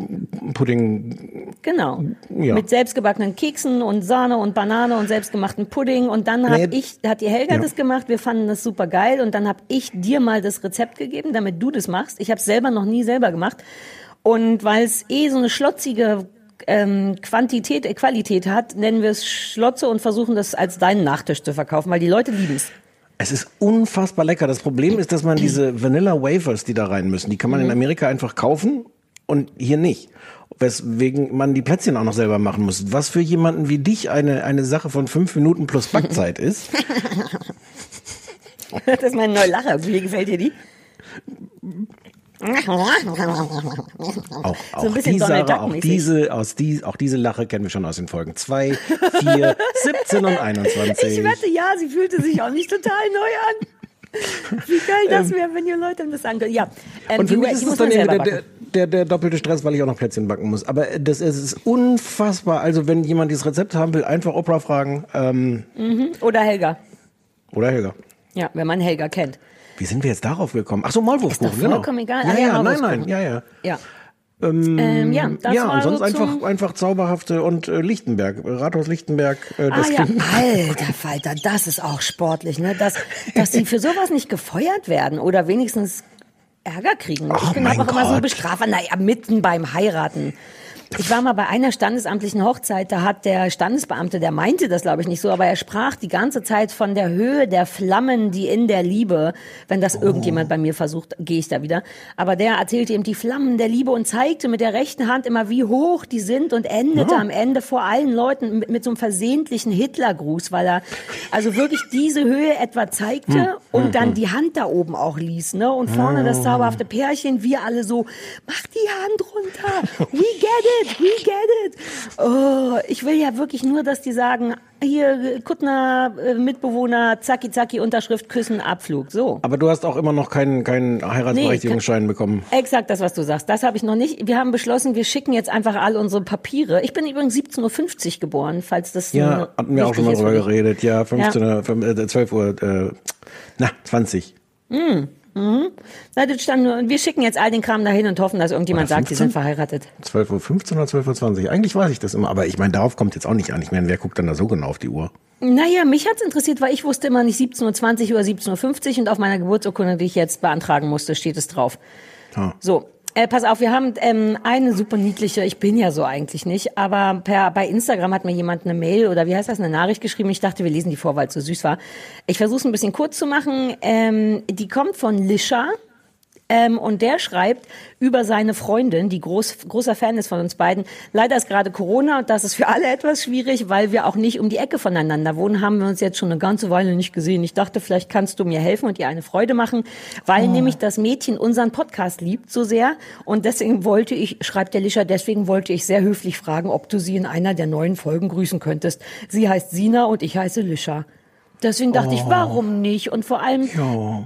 Pudding. Genau. Ja. Mit selbstgebackenen Keksen und Sahne und Banane und selbstgemachten Pudding. Und dann hat Nee. ich, hat die Helga Ja. das gemacht. Wir fanden das super geil. Und dann habe ich dir mal das Rezept gegeben, damit du das machst. Ich habe es selber noch nie selber gemacht. Und weil es eh so eine schlotzige ähm, Quantität, äh, Qualität hat, nennen wir es Schlotze und versuchen das als deinen Nachtisch zu verkaufen, weil die Leute lieben es. Es ist unfassbar lecker. Das Problem ist, dass man diese Vanilla Wafers, die da rein müssen, die kann man Mhm. in Amerika einfach kaufen und hier nicht. Weswegen man die Plätzchen auch noch selber machen muss. Was für jemanden wie dich eine, eine Sache von fünf Minuten plus Backzeit ist. das ist mein neuer Lacher. Wie gefällt dir die? Auch, So auch bisschen die Sarah, auch diese, aus die, auch diese Lache kennen wir schon aus den Folgen 2, 4, 17 und 21. Ich wette, ja, sie fühlte sich auch nicht total neu an. Wie geil das wäre, wenn ihr Leute das sagen. Ja, ähm, Und für mich ist es dann eben der, der, der, der doppelte Stress, weil ich auch noch Plätzchen backen muss. Aber das ist, ist unfassbar. Also wenn jemand dieses Rezept haben will, einfach Oprah fragen. Ähm, Mhm. Oder Helga. oder Helga. Ja, wenn man Helga kennt. Wie sind wir jetzt darauf gekommen? Ach so, Maulwurfkuchen, Ist doch genau. vollkommen egal. Ja, Ah, ja, ja, nein, nein, ja, ja. Ja. Ähm, Ähm, ja, das ja, war und sonst so einfach, einfach zauberhafte und äh, Lichtenberg, Rathaus Lichtenberg. Äh, Ah das ja, Kind- alter Falter, das ist auch sportlich, ne? Dass, dass sie für sowas nicht gefeuert werden oder wenigstens Ärger kriegen. Ach, ich bin einfach immer so bestraft. Naja, mitten beim Heiraten. Ich war mal bei einer standesamtlichen Hochzeit, da hat der Standesbeamte, der meinte das glaube ich nicht so, aber er sprach die ganze Zeit von der Höhe der Flammen, die in der Liebe, wenn das irgendjemand bei mir versucht, gehe ich da wieder. Aber der erzählte ihm die Flammen der Liebe und zeigte mit der rechten Hand immer, wie hoch die sind und endete Ja. am Ende vor allen Leuten mit, mit so einem versehentlichen Hitlergruß, weil er also wirklich diese Höhe etwa zeigte Hm. und dann Hm. die Hand da oben auch ließ, ne? Und vorne das Oh. zauberhafte Pärchen, wir alle so, mach die Hand runter, we get it, we get it. Oh, ich will ja wirklich nur, dass die sagen, hier Kuttner äh, Mitbewohner, zacki zacki Unterschrift küssen Abflug, so. Aber du hast auch immer noch keinen, keinen Heiratsberechtigungsschein bekommen. Exakt das, was du sagst. Das habe ich noch nicht. Wir haben beschlossen, wir schicken jetzt einfach all unsere Papiere. Ich bin übrigens 17.50 Uhr geboren, falls das Ja, hatten wir auch schon mal drüber geredet. Ja, 15, Uhr, fünf- äh, 12 Uhr, äh, na, 20. Mhm. Mhm. Na, das stand nur, wir schicken jetzt all den Kram dahin und hoffen, dass irgendjemand sagt, die sind 15? verheiratet. 12 Uhr 15 oder 12 Uhr 20. Eigentlich weiß ich das immer, aber ich meine, darauf kommt jetzt auch nicht an. Ich meine, wer guckt dann da so genau auf die Uhr? Naja, mich hat's interessiert, weil ich wusste immer nicht 17.20 Uhr oder 17.50 Uhr und auf meiner Geburtsurkunde, die ich jetzt beantragen musste, steht es drauf. Ja. So, äh, pass auf, wir haben ähm, eine super niedliche, ich bin ja so eigentlich nicht, aber per, bei Instagram hat mir jemand eine Mail oder wie heißt das, eine Nachricht geschrieben. Ich dachte, wir lesen die vor, weil es so süß war. Ich versuche es ein bisschen kurz zu machen. Ähm, die kommt von Lisha. Ähm, und der schreibt über seine Freundin, die groß, großer Fan ist von uns beiden. Leider ist gerade Corona und das ist für alle etwas schwierig, weil wir auch nicht um die Ecke voneinander wohnen, haben wir uns jetzt schon eine ganze Weile nicht gesehen. Ich dachte, vielleicht kannst du mir helfen und ihr eine Freude machen, weil nämlich das Mädchen unseren Podcast liebt so sehr. Und deswegen wollte ich, schreibt der Lischer, deswegen wollte ich sehr höflich fragen, ob du sie in einer der neuen Folgen grüßen könntest. Sie heißt Sina und ich heiße Lischer. Deswegen dachte ich, Oh. warum nicht? Und vor allem,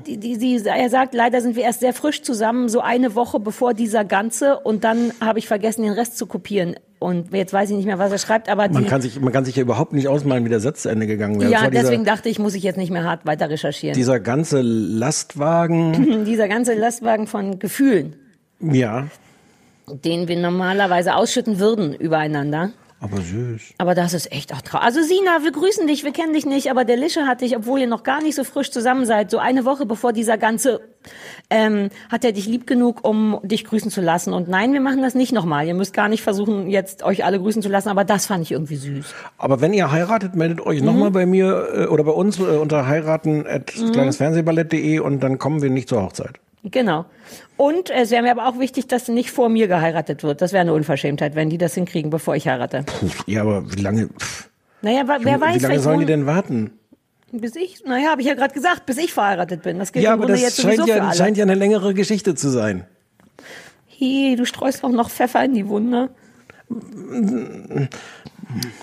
die, die, die, er sagt, leider sind wir erst sehr frisch zusammen, so eine Woche bevor dieser ganze. Und dann habe ich vergessen, den Rest zu kopieren. Und jetzt weiß ich nicht mehr, was er schreibt, aber Man kann sich, man kann sich ja überhaupt nicht ausmalen, wie der Satz zu Ende gegangen wäre. ja, deswegen dieser, dachte ich, muss ich jetzt nicht mehr hart weiter recherchieren. dieser ganze Lastwagen, Dieser ganze Lastwagen von Gefühlen, ja, den wir normalerweise ausschütten würden übereinander. Aber süß. Aber das ist echt auch traurig. Also Sina, wir grüßen dich, wir kennen dich nicht, aber der Lische hat dich, obwohl ihr noch gar nicht so frisch zusammen seid, so eine Woche bevor dieser ganze, ähm, hat er dich lieb genug, um dich grüßen zu lassen. Und nein, wir machen das nicht nochmal. Ihr müsst gar nicht versuchen, jetzt euch alle grüßen zu lassen, aber das fand ich irgendwie süß. Aber wenn ihr heiratet, meldet euch noch Mhm. nochmal bei mir äh, oder bei uns äh, unter heiraten at Mhm. und dann kommen wir nicht zur Hochzeit. Genau. Und es wäre mir aber auch wichtig, dass nicht vor mir geheiratet wird. Das wäre eine Unverschämtheit, wenn die das hinkriegen, bevor ich heirate. Puh, ja, aber wie lange, pff, Naja, wa- wer wie, weiß, wie lange sollen die denn warten? bis ich, naja, habe ich ja gerade gesagt, bis ich verheiratet bin. Das gilt Ja, aber Grunde das scheint ja, scheint ja eine längere Geschichte zu sein. Hi, du streust auch noch Pfeffer in die Wunde.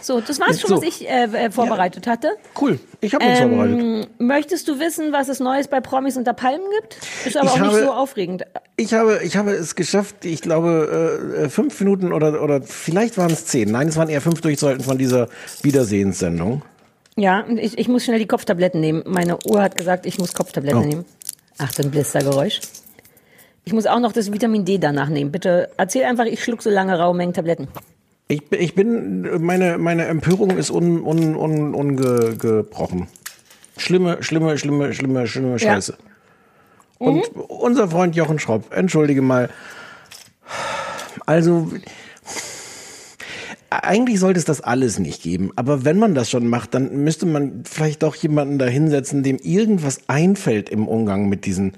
So, das war's schon, So. was ich äh, äh, vorbereitet hatte. Cool, ich habe nichts vorbereitet. Ähm, möchtest du wissen, was es Neues bei Promis unter Palmen gibt? Ist aber Ich auch nicht habe- so aufregend. Ich habe, ich habe es geschafft, ich glaube, äh, äh, fünf Minuten oder, oder vielleicht waren es zehn. Nein, es waren eher fünf durchzuhalten von dieser Wiedersehenssendung. Ja, ich, ich muss schnell die Kopftabletten nehmen. Meine Uhr hat gesagt, ich muss Kopftabletten Oh. nehmen. Achtung, Blistergeräusch. Ich muss auch noch das Vitamin D danach nehmen. Bitte erzähl einfach, ich schluck so lange raue Mengen Tabletten. Ich, bin- ich bin, meine, meine Empörung ist un, un, un, ungebrochen. Schlimme, schlimme, schlimme, schlimme, schlimme Ja. Scheiße. Und unser Freund Jochen Schropp, entschuldige mal. Also, eigentlich sollte es das alles nicht geben. Aber wenn man das schon macht, dann müsste man vielleicht doch jemanden da hinsetzen, dem irgendwas einfällt im Umgang mit diesen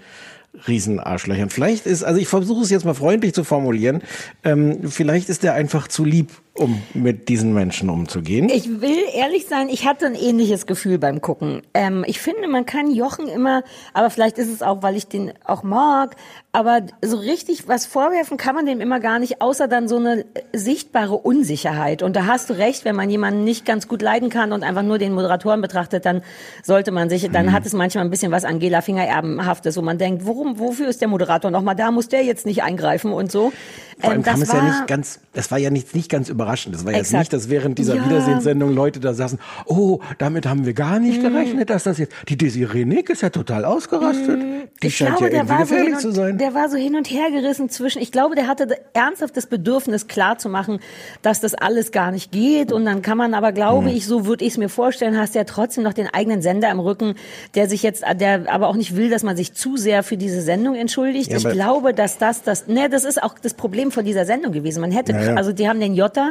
Riesenarschlöchern. Vielleicht ist, also ich versuche es jetzt mal freundlich zu formulieren, ähm, vielleicht ist er einfach zu lieb um mit diesen Menschen umzugehen? Ich will ehrlich sein, ich hatte ein ähnliches Gefühl beim Gucken. Ähm, ich finde, man kann Jochen immer, aber vielleicht ist es auch, weil ich den auch mag, aber so richtig was vorwerfen kann man dem immer gar nicht, außer dann so eine sichtbare Unsicherheit. Und da hast du recht, wenn man jemanden nicht ganz gut leiden kann und einfach nur den Moderatoren betrachtet, dann sollte man sich, dann Mhm. hat es manchmal ein bisschen was Angela Fingererbenhaftes, wo man denkt, worum, wofür ist der Moderator nochmal da? Muss der jetzt nicht eingreifen und so? Vor allem Ähm, kam das es ja war- nicht ganz, es war ja nicht, nicht ganz überraschend. Es war jetzt Exakt. nicht, dass während dieser Ja. Wiedersehenssendung Leute da saßen, oh, damit haben wir gar nicht Mhm. gerechnet, dass das jetzt, die Desiree Nick ist ja total ausgerastet. Die ich scheint glaube, ja der irgendwie war, so hin gefährlich und, zu sein. der war so hin und her gerissen zwischen, ich glaube, der hatte ernsthaft das Bedürfnis klar zu machen, dass das alles gar nicht geht und dann kann man aber, glaube Mhm. ich, so würde ich es mir vorstellen, hast ja trotzdem noch den eigenen Sender im Rücken, der sich jetzt, der aber auch nicht will, dass man sich zu sehr für diese Sendung entschuldigt. Ja, ich glaube, dass das, das, ne, das ist auch das Problem von dieser Sendung gewesen. Man hätte, Ja, ja. also die haben den Jota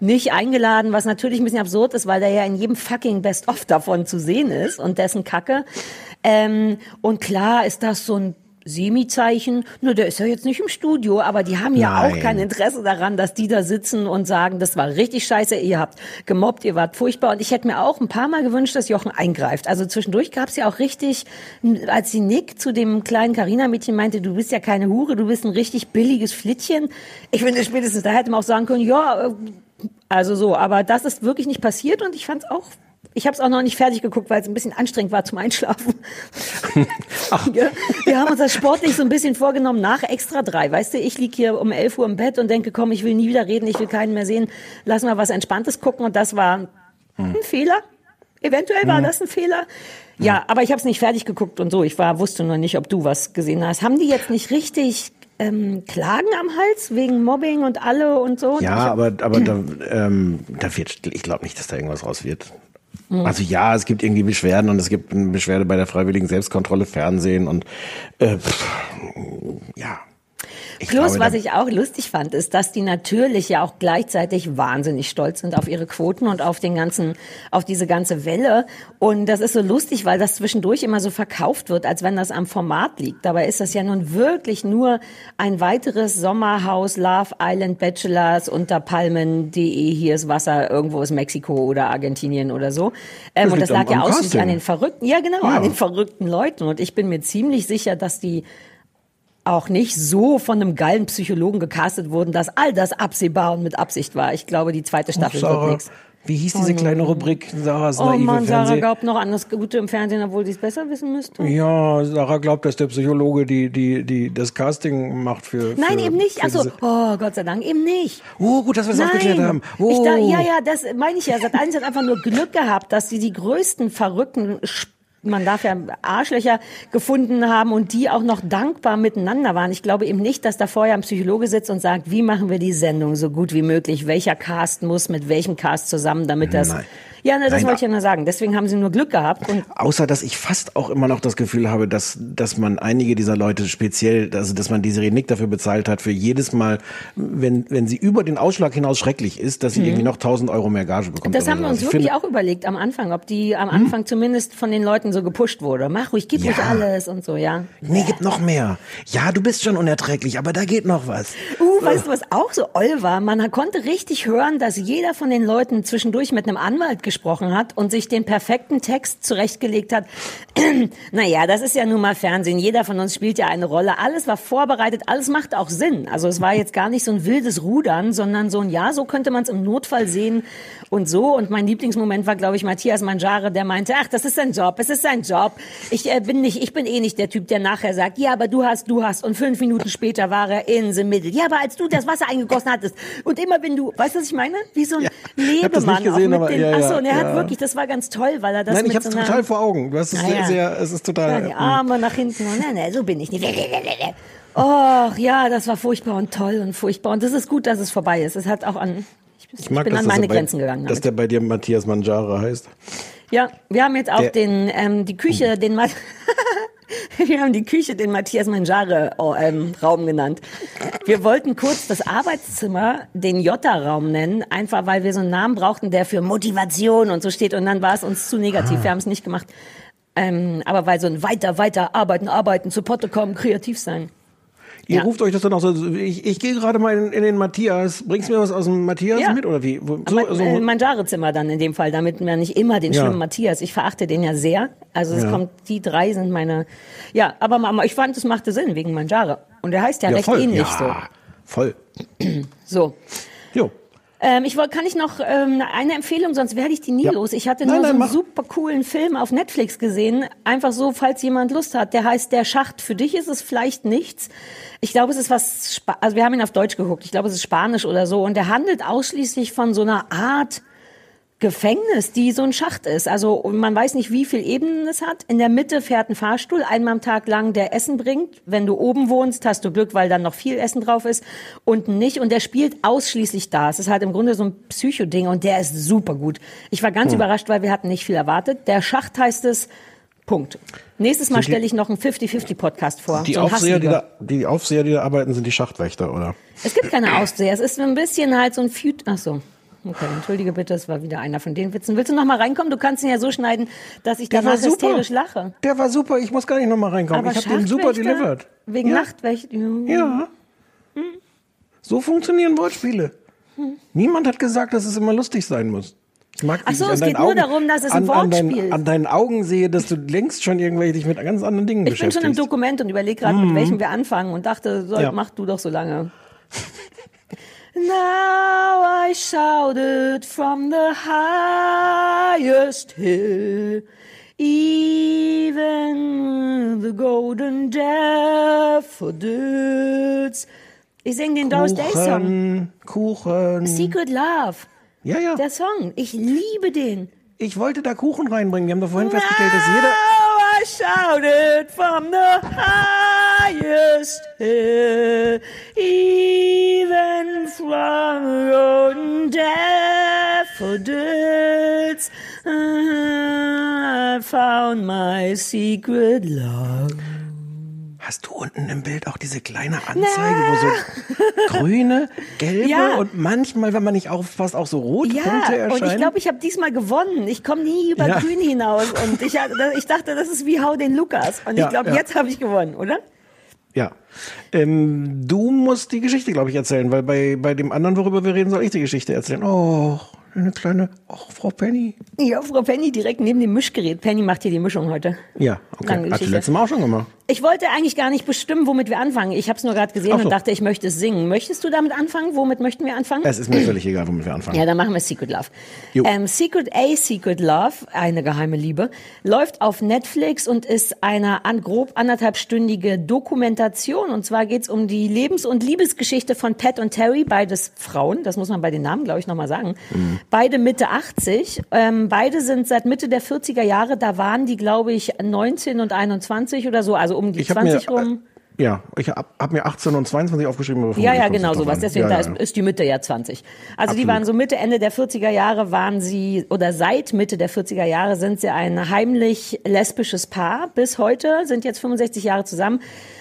nicht eingeladen, was natürlich ein bisschen absurd ist, weil der ja in jedem fucking Best-of davon zu sehen ist und dessen Kacke. Ähm, und klar ist das so ein Semi-Zeichen. Nur der ist ja jetzt nicht im Studio, aber die haben ja Nein. auch kein Interesse daran, dass die da sitzen und sagen, das war richtig scheiße, ihr habt gemobbt, ihr wart furchtbar. Und ich hätte mir auch ein paar Mal gewünscht, dass Jochen eingreift. Also zwischendurch gab es ja auch richtig, als die Nick zu dem kleinen Carina-Mädchen meinte, du bist ja keine Hure, du bist ein richtig billiges Flittchen. Ich finde, spätestens da hätte man auch sagen können, ja, äh, also so, aber das ist wirklich nicht passiert und ich fand es auch ich habe es auch noch nicht fertig geguckt, weil es ein bisschen anstrengend war zum Einschlafen. ja, wir haben uns das sportlich so ein bisschen vorgenommen nach Extra drei. Weißt du, ich lieg hier um 11 Uhr im Bett und denke, komm, ich will nie wieder reden, ich will keinen mehr sehen. Lass mal was Entspanntes gucken und das war ein Fehler. Eventuell war Hm. das ein Fehler. Ja, aber ich habe es nicht fertig geguckt und so. Ich war wusste nur nicht, ob du was gesehen hast. Haben die jetzt nicht richtig ähm, Klagen am Hals wegen Mobbing und alle und so? Ja, Ich- aber, aber da, ähm, da wird, ich glaube nicht, dass da irgendwas raus wird. Mhm. Also ja, es gibt irgendwie Beschwerden und es gibt eine Beschwerde bei der freiwilligen Selbstkontrolle Fernsehen und äh, pff, ja. Ich Plus, glaube, was ich auch lustig fand, ist, dass die natürlich ja auch gleichzeitig wahnsinnig stolz sind auf ihre Quoten und auf den ganzen, auf diese ganze Welle. Und das ist so lustig, weil das zwischendurch immer so verkauft wird, als wenn das am Format liegt. Dabei ist das ja nun wirklich nur ein weiteres Sommerhaus Love Island Bachelors unter Palmen.de. Hier ist Wasser, irgendwo ist Mexiko oder Argentinien oder so. Ähm, Das und das lag am- ja ausschließlich an den verrückten, ja genau, Ja. an den verrückten Leuten. Und ich bin mir ziemlich sicher, dass die auch nicht so von einem geilen Psychologen gecastet wurden, dass all das absehbar und mit Absicht war. Ich glaube, die zweite Staffel wird Sarah, nichts. wie hieß diese Oh kleine nein. Rubrik? Sarahs Oh naive Mann, Sarah Fernseh. glaubt noch an das Gute im Fernsehen, obwohl sie es besser wissen müsste. Ja, Sarah glaubt, dass der Psychologe die, die, die, das Casting macht für. Nein, für, eben nicht. diese- oh Gott sei Dank, eben nicht. Oh, gut, dass wir es Nein. aufgeklärt haben. Oh. Ich da, ja, ja, das meine ich ja. Sat 1 hat einfach nur Glück gehabt, dass sie die größten verrückten Sp- man darf ja Arschlöcher gefunden haben und die auch noch dankbar miteinander waren. Ich glaube eben nicht, dass da vorher ein Psychologe sitzt und sagt, wie machen wir die Sendung so gut wie möglich? Welcher Cast muss mit welchem Cast zusammen, damit das. Nein. Ja, ne, das wollte ich ja nur sagen. Deswegen haben sie nur Glück gehabt. Außer, dass ich fast auch immer noch das Gefühl habe, dass, dass man einige dieser Leute speziell, also dass man diese Nick dafür bezahlt hat, für jedes Mal, wenn, wenn sie über den Ausschlag hinaus schrecklich ist, dass sie irgendwie noch 1000 Euro mehr Gage bekommt. Mhm. das haben wir sowas. uns Ich wirklich auch überlegt am Anfang, ob die am Anfang zumindest von den Leuten so gepusht wurde. Mach ruhig, gib Ja. ruhig alles und so, ja. Nee, gibt noch mehr. Ja, du bist schon unerträglich, aber da geht noch was. Uh, weißt du, was auch so oll war? Man konnte richtig hören, dass jeder von den Leuten zwischendurch mit einem Anwalt gesprochen hat und sich den perfekten Text zurechtgelegt hat. naja, das ist ja nun mal Fernsehen. Jeder von uns spielt ja eine Rolle. Alles war vorbereitet, alles macht auch Sinn. Also es war jetzt gar nicht so ein wildes Rudern, sondern so ein, ja, so könnte man es im Notfall sehen und so. Und mein Lieblingsmoment war, glaube ich, Matthias Mangiare, der meinte, ach, das ist sein Job, es ist sein Job. Ich äh, bin nicht, ich bin eh nicht der Typ, der nachher sagt, ja, aber du hast, du hast. Und fünf Minuten später war er in the middle. Ja, aber als du das Wasser eingegossen hattest und immer wenn du, weißt du, was ich meine? Wie so ein ich hab das nicht Lebemann. gesehen, aber den, ja, ach so, ja, und er hat ja. wirklich, das war ganz toll, weil er das Nein, ich hab's so total vor Augen. Du hast es Ah, ja. Sehr, es ist total. ja, die Arme nach hinten. Und, nein, nein, so bin ich nicht. Och, ja, das war furchtbar und toll und furchtbar. Und das ist gut, dass es vorbei ist. Es hat auch an, ich, Ich mag, bin dass an meine bei, Grenzen gegangen. Dass Damit. der bei dir Matthias Mangiare heißt. Ja, wir haben jetzt auch Der- den, ähm, die Küche, den Ma Wir haben die Küche den Matthias Mangiare oh, ähm, Raum genannt. Wir wollten kurz das Arbeitszimmer den Jota-Raum nennen, einfach weil wir so einen Namen brauchten, der für Motivation und so steht. Und dann war es uns zu negativ. Wir haben es nicht gemacht. Ähm, aber weil so ein weiter, weiter arbeiten, arbeiten, zu Potte kommen, kreativ sein. Ihr Ja. ruft euch das dann auch so, ich, ich gehe gerade mal in, in den Matthias, bringst du mir was aus dem Matthias Ja. mit oder wie? So, mein, so, äh, Mangiare-Zimmer dann in dem Fall, damit man nicht immer den Ja. schlimmen Matthias. Ich verachte den ja sehr. Also es kommt, die drei sind meine. Ja, aber Mama, ich fand, es machte Sinn wegen Mangiare. Und der heißt ja, recht voll. ähnlich ja, voll. so. So. Jo. Ähm, ich wollte, kann ich noch ähm, eine Empfehlung, sonst werde ich die nie Ja. los. Ich hatte Nein, nur nein, so einen mach. super coolen Film auf Netflix gesehen. Einfach so, falls jemand Lust hat. Der heißt Der Schacht. Für dich ist es vielleicht nichts. Ich glaube, es ist was, Spa also wir haben ihn auf Deutsch geguckt. Ich glaube, es ist Spanisch oder so. Und der handelt ausschließlich von so einer Art Gefängnis, die so ein Schacht ist. Also man weiß nicht, wie viel Ebenen es hat. In der Mitte fährt ein Fahrstuhl einmal am Tag lang, der Essen bringt. Wenn du oben wohnst, hast du Glück, weil dann noch viel Essen drauf ist. Unten nicht. Und der spielt ausschließlich da. Es ist halt im Grunde so ein Psycho-Ding und der ist super gut. Ich war ganz Hm. überrascht, weil wir hatten nicht viel erwartet. Der Schacht heißt es. Punkt. Nächstes Mal stelle ich noch einen 50-50-Podcast vor. Die so Aufseher, die da, die Aufseher, die da arbeiten, sind die Schachtwächter, oder? Es gibt keine Ausseher. Es ist ein bisschen halt so ein Feud. Ach so. Okay, entschuldige bitte, es war wieder einer von den Witzen. Willst du noch mal reinkommen? Du kannst ihn ja so schneiden, dass ich Der danach hysterisch lache. Der war super, ich muss gar nicht nochmal reinkommen. Aber ich habe den super delivered. Wegen ja. Nachtwächter. Ja. So funktionieren Wortspiele. Niemand hat gesagt, dass es immer lustig sein muss. Ich mag, Ach so, ich an es geht nur darum, dass es ein an, an, Wortspiel ist. an deinen Augen sehe, dass du längst schon irgendwelche dich mit ganz anderen Dingen Ich bin schon beschäftigst. im Dokument und überlege gerade, mit welchem wir anfangen und dachte, so, Ja. mach du doch so lange. Now I shouted from the highest hill, even the golden daffodils. Ich singe den Doris Day Song. Kuchen, Kuchen. Secret Love. Ja, ja. Der Song. Ich liebe den. Ich wollte da Kuchen reinbringen. Wir haben doch vorhin festgestellt, dass jeder... Now I shouted from the highest hill, even from golden daffodils, I found my secret love. Hast du unten im Bild auch diese kleine Anzeige, wo so grüne, gelbe Ja. und manchmal, wenn man nicht aufpasst, auch so rote Ja, Punkte und erscheinen? ich glaube, ich habe diesmal gewonnen. Ich komme nie über Ja. grün hinaus. Und ich, ich dachte, das ist wie Hau den Lukas. Und ich glaube, jetzt habe ich gewonnen, oder? Ja. Ähm, du musst die Geschichte, glaube ich, erzählen, weil bei, bei dem anderen, worüber wir reden, soll ich die Geschichte erzählen. Oh, eine kleine, oh, Frau Penny. Ja, Frau Penny direkt neben dem Mischgerät. Penny macht hier die Mischung heute. Ja, okay. Hat sie letztes Mal auch schon gemacht. Ich wollte eigentlich gar nicht bestimmen, womit wir anfangen. Ich habe es nur gerade gesehen so. und dachte, ich möchte es singen. Möchtest du damit anfangen? Womit möchten wir anfangen? Es ist mir völlig egal, womit wir anfangen. Ja, dann machen wir Secret Love. Ähm, Secret A Secret Love, eine geheime Liebe, läuft auf Netflix und ist eine an, grob anderthalbstündige Dokumentation. Und zwar geht's um die Lebens- und Liebesgeschichte von Pat und Terry, beides Frauen, das muss man bei den Namen, glaube ich, nochmal sagen. Beide Mitte 80. Ähm, beide sind seit Mitte der 40er Jahre, da waren die, glaube ich, 19 und 21 oder so, also um die Ich habe mir, 20 rum. äh, ja, ich habe hab mir 18 und 22 aufgeschrieben. aber Ja, ja, genau sowas. drauf an. Deswegen, ja, da ja. ist, ist die Mitte ja 20. Also die Absolut. waren so Mitte, Ende der 40er Jahre waren sie, oder seit Mitte der 40er Jahre sind sie ein heimlich lesbisches Paar. Bis heute sind jetzt 65 Jahre zusammen,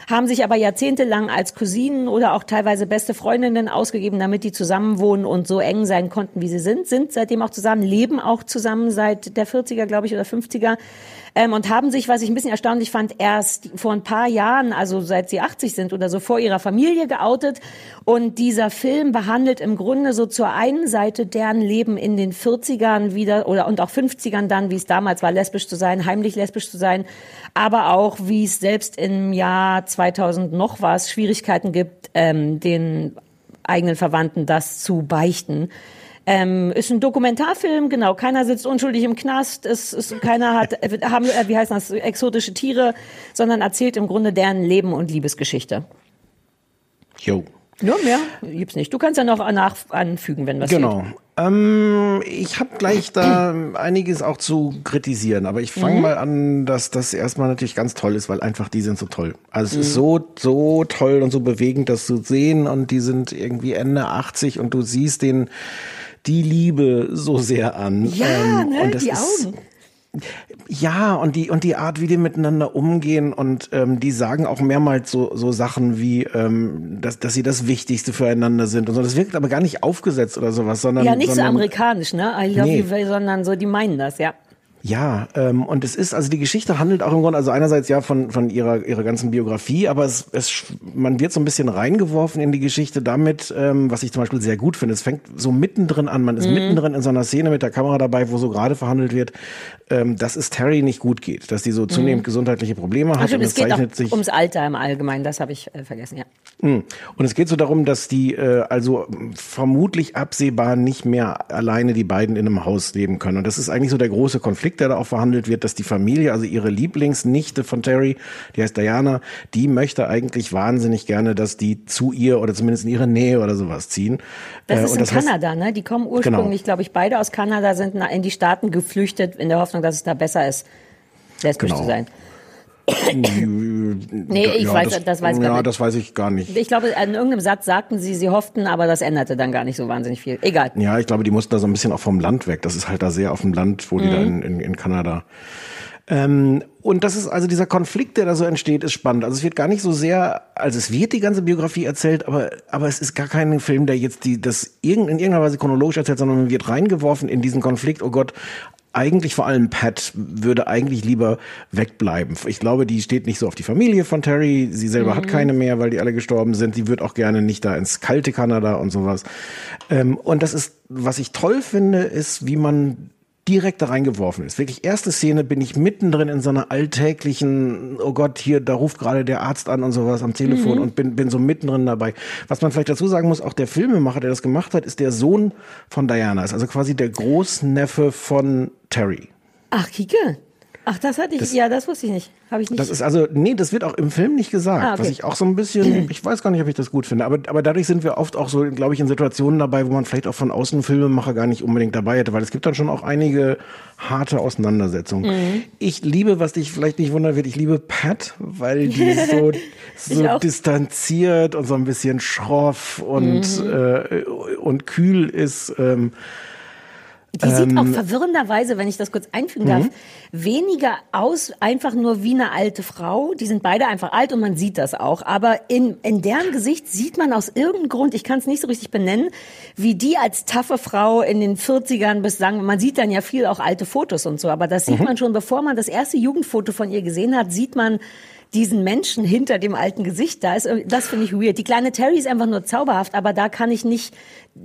haben sich aber jahrzehntelang als Cousinen oder auch teilweise beste Freundinnen ausgegeben, damit die zusammenwohnen und so eng sein konnten, wie sie sind. Sind seitdem auch zusammen, leben auch zusammen seit der 40er, glaube ich, oder 50er. Ähm, und haben sich, was ich ein bisschen erstaunlich fand, erst vor ein paar Jahren, also seit sie 80 sind oder so, vor ihrer Familie geoutet. Und dieser Film behandelt im Grunde so zur einen Seite deren Leben in den 40ern wieder oder und auch 50ern dann, wie es damals war, lesbisch zu sein, heimlich lesbisch zu sein, aber auch, wie es selbst im Jahr 2000 noch was Schwierigkeiten gibt, ähm, den eigenen Verwandten das zu beichten. Ähm, ist ein Dokumentarfilm, genau. Keiner sitzt unschuldig im Knast, es ist, keiner hat, äh, haben, äh, wie heißt das, exotische Tiere, sondern erzählt im Grunde deren Leben und Liebesgeschichte. Jo. Nur mehr gibt's nicht. Du kannst ja noch nach anfügen, wenn was Genau. Ähm, ich habe gleich da einiges auch zu kritisieren, aber ich fange Mhm. mal an, dass das erstmal natürlich ganz toll ist, weil einfach die sind so toll. Also Mhm. es ist so, so toll und so bewegend, das zu sehen und die sind irgendwie Ende 80 und du siehst den, die Liebe so sehr an. Ja, Ähm, ne, und das die ist, Augen. Ja, und die, und die Art, wie die miteinander umgehen und ähm, die sagen auch mehrmals so, so Sachen wie, ähm, dass, dass sie das Wichtigste füreinander sind und so. Das wirkt aber gar nicht aufgesetzt oder sowas, sondern. Ja, nicht so sondern, amerikanisch, ne? I love Nee. you, sondern so, die meinen das, ja. Ja, ähm, und es ist, also die Geschichte handelt auch im Grunde, also einerseits ja von, von ihrer, ihrer ganzen Biografie, aber es, es, man wird so ein bisschen reingeworfen in die Geschichte damit, ähm, was ich zum Beispiel sehr gut finde. Es fängt so mittendrin an, man ist Mhm. mittendrin in so einer Szene mit der Kamera dabei, wo so gerade verhandelt wird, ähm, dass es Terry nicht gut geht, dass die so zunehmend gesundheitliche Probleme hat Ach, stimmt, und es geht zeichnet sich. ums Alter im Allgemeinen, das habe ich äh, vergessen, ja. Mm. Und es geht so darum, dass die äh, also vermutlich absehbar nicht mehr alleine die beiden in einem Haus leben können. Und das ist eigentlich so der große Konflikt, der da auch verhandelt wird, dass die Familie, also ihre Lieblingsnichte von Terry, die heißt Diana, die möchte eigentlich wahnsinnig gerne, dass die zu ihr oder zumindest in ihre Nähe oder sowas ziehen. Das Äh, ist und in heißt- Genau. Kanada, ne? Die kommen ursprünglich, glaube ich, beide aus Kanada, sind in die Staaten geflüchtet, in der Hoffnung, dass es da besser ist, lesbisch Genau. zu sein. nee, ich weiß- das weiß ich gar Ja, nicht. das weiß ich gar nicht. Ich glaube, in irgendeinem Satz sagten sie, sie hofften, aber das änderte dann gar nicht so wahnsinnig viel. Egal. Ja, ich glaube, die mussten da so ein bisschen auch vom Land weg. Das ist halt da sehr auf dem Land, wo die Mhm. da in, in, in Kanada. Ähm, und das ist also dieser Konflikt, der da so entsteht, ist spannend. Also es wird gar nicht so sehr, also es wird die ganze Biografie erzählt, aber, aber es ist gar kein Film, der jetzt die, das irgend, in irgendeiner Weise chronologisch erzählt, sondern man wird reingeworfen in diesen Konflikt. Oh Gott, eigentlich vor allem Pat würde eigentlich lieber wegbleiben. Ich glaube, die steht nicht so auf die Familie von Terry. Sie selber hat Mhm. keine mehr, weil die alle gestorben sind. Sie wird auch gerne nicht da ins kalte Kanada und sowas. Ähm, und das ist, was ich toll finde, ist, wie man direkt da reingeworfen ist. Wirklich erste Szene bin ich mittendrin in so einer alltäglichen, oh Gott, hier, da ruft gerade der Arzt an und sowas am Telefon Mhm. und bin, bin so mittendrin dabei. Was man vielleicht dazu sagen muss, auch der Filmemacher, der das gemacht hat, ist der Sohn von Diana, ist also quasi der Großneffe von Terry. Ach, Kike. Ach, das hatte ich, Das- ja, das wusste ich nicht. Habe ich nicht. Das ist also, nee, das wird auch im Film nicht gesagt, Ah, okay. was ich auch so ein bisschen, ich weiß gar nicht, ob ich das gut finde, aber, aber dadurch sind wir oft auch so, glaube ich, in Situationen dabei, wo man vielleicht auch von außen Filmemacher gar nicht unbedingt dabei hätte, weil es gibt dann schon auch einige harte Auseinandersetzungen. Mhm. Ich liebe, was dich vielleicht nicht wundern wird, ich liebe Pat, weil die so, so distanziert und so ein bisschen schroff und, Mhm. äh, und kühl ist. Ähm, Die sieht auch ähm, verwirrenderweise, wenn ich das kurz einfügen darf, Mhm. weniger aus, einfach nur wie eine alte Frau. Die sind beide einfach alt und man sieht das auch. Aber in, in deren Gesicht sieht man aus irgendeinem Grund, ich kann es nicht so richtig benennen, wie die als taffe Frau in den 40ern bis sagen, man sieht dann ja viel auch alte Fotos und so. Aber das sieht Mhm. man schon, bevor man das erste Jugendfoto von ihr gesehen hat, sieht man diesen Menschen hinter dem alten Gesicht da ist, das finde ich weird. Die kleine Terry ist einfach nur zauberhaft, aber da kann ich nicht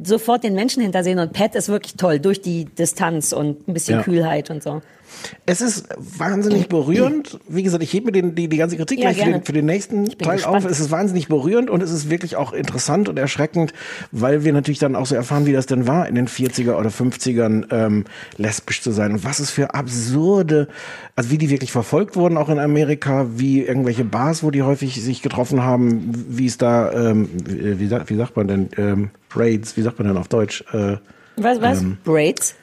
sofort den Menschen hintersehen und Pat ist wirklich toll durch die Distanz und ein bisschen Ja. Kühlheit und so. Es ist wahnsinnig berührend. Wie gesagt, ich hebe mir den, die, die ganze Kritik Ja, gleich für den, für den nächsten Teil gespannt. auf. Es ist wahnsinnig berührend und es ist wirklich auch interessant und erschreckend, weil wir natürlich dann auch so erfahren, wie das denn war, in den 40er oder 50ern ähm, lesbisch zu sein und was es für absurde, also wie die wirklich verfolgt wurden, auch in Amerika, wie irgendwelche Bars, wo die häufig sich getroffen haben, wie es da, ähm, wie, wie, sagt- wie sagt man denn, ähm, Raids, wie sagt man denn auf Deutsch? Äh, Was, was? ähm, Braids?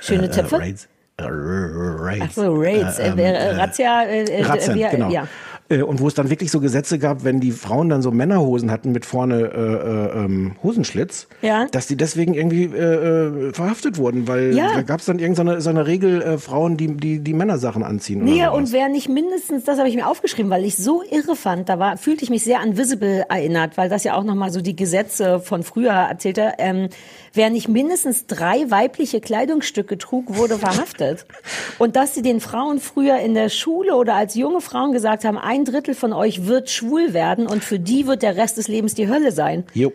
Schöne äh, Zöpfe? Raids. Äh, Raids. Ach so, Raids. Äh, ähm, äh, äh, Razzia, äh, äh, Razzien, wir- genau. ja. Äh, Und wo es dann wirklich so Gesetze gab, wenn die Frauen dann so Männerhosen hatten mit vorne äh, äh, ähm, Hosenschlitz, Ja. dass die deswegen irgendwie äh, äh, verhaftet wurden, weil Ja. da gab es dann irgendeine so eine Regel, äh, Frauen, die, die die Männersachen anziehen. Nee, sowas. und wer nicht mindestens, das habe ich mir aufgeschrieben, weil ich so irre fand, da war, fühlte ich mich sehr an Visible erinnert, weil das ja auch nochmal so die Gesetze von früher erzählte. Ähm, wer nicht mindestens drei weibliche Kleidungsstücke trug, wurde verhaftet. Und dass sie den Frauen früher in der Schule oder als junge Frauen gesagt haben, ein Drittel von euch wird schwul werden und für die wird der Rest des Lebens die Hölle sein. Jo.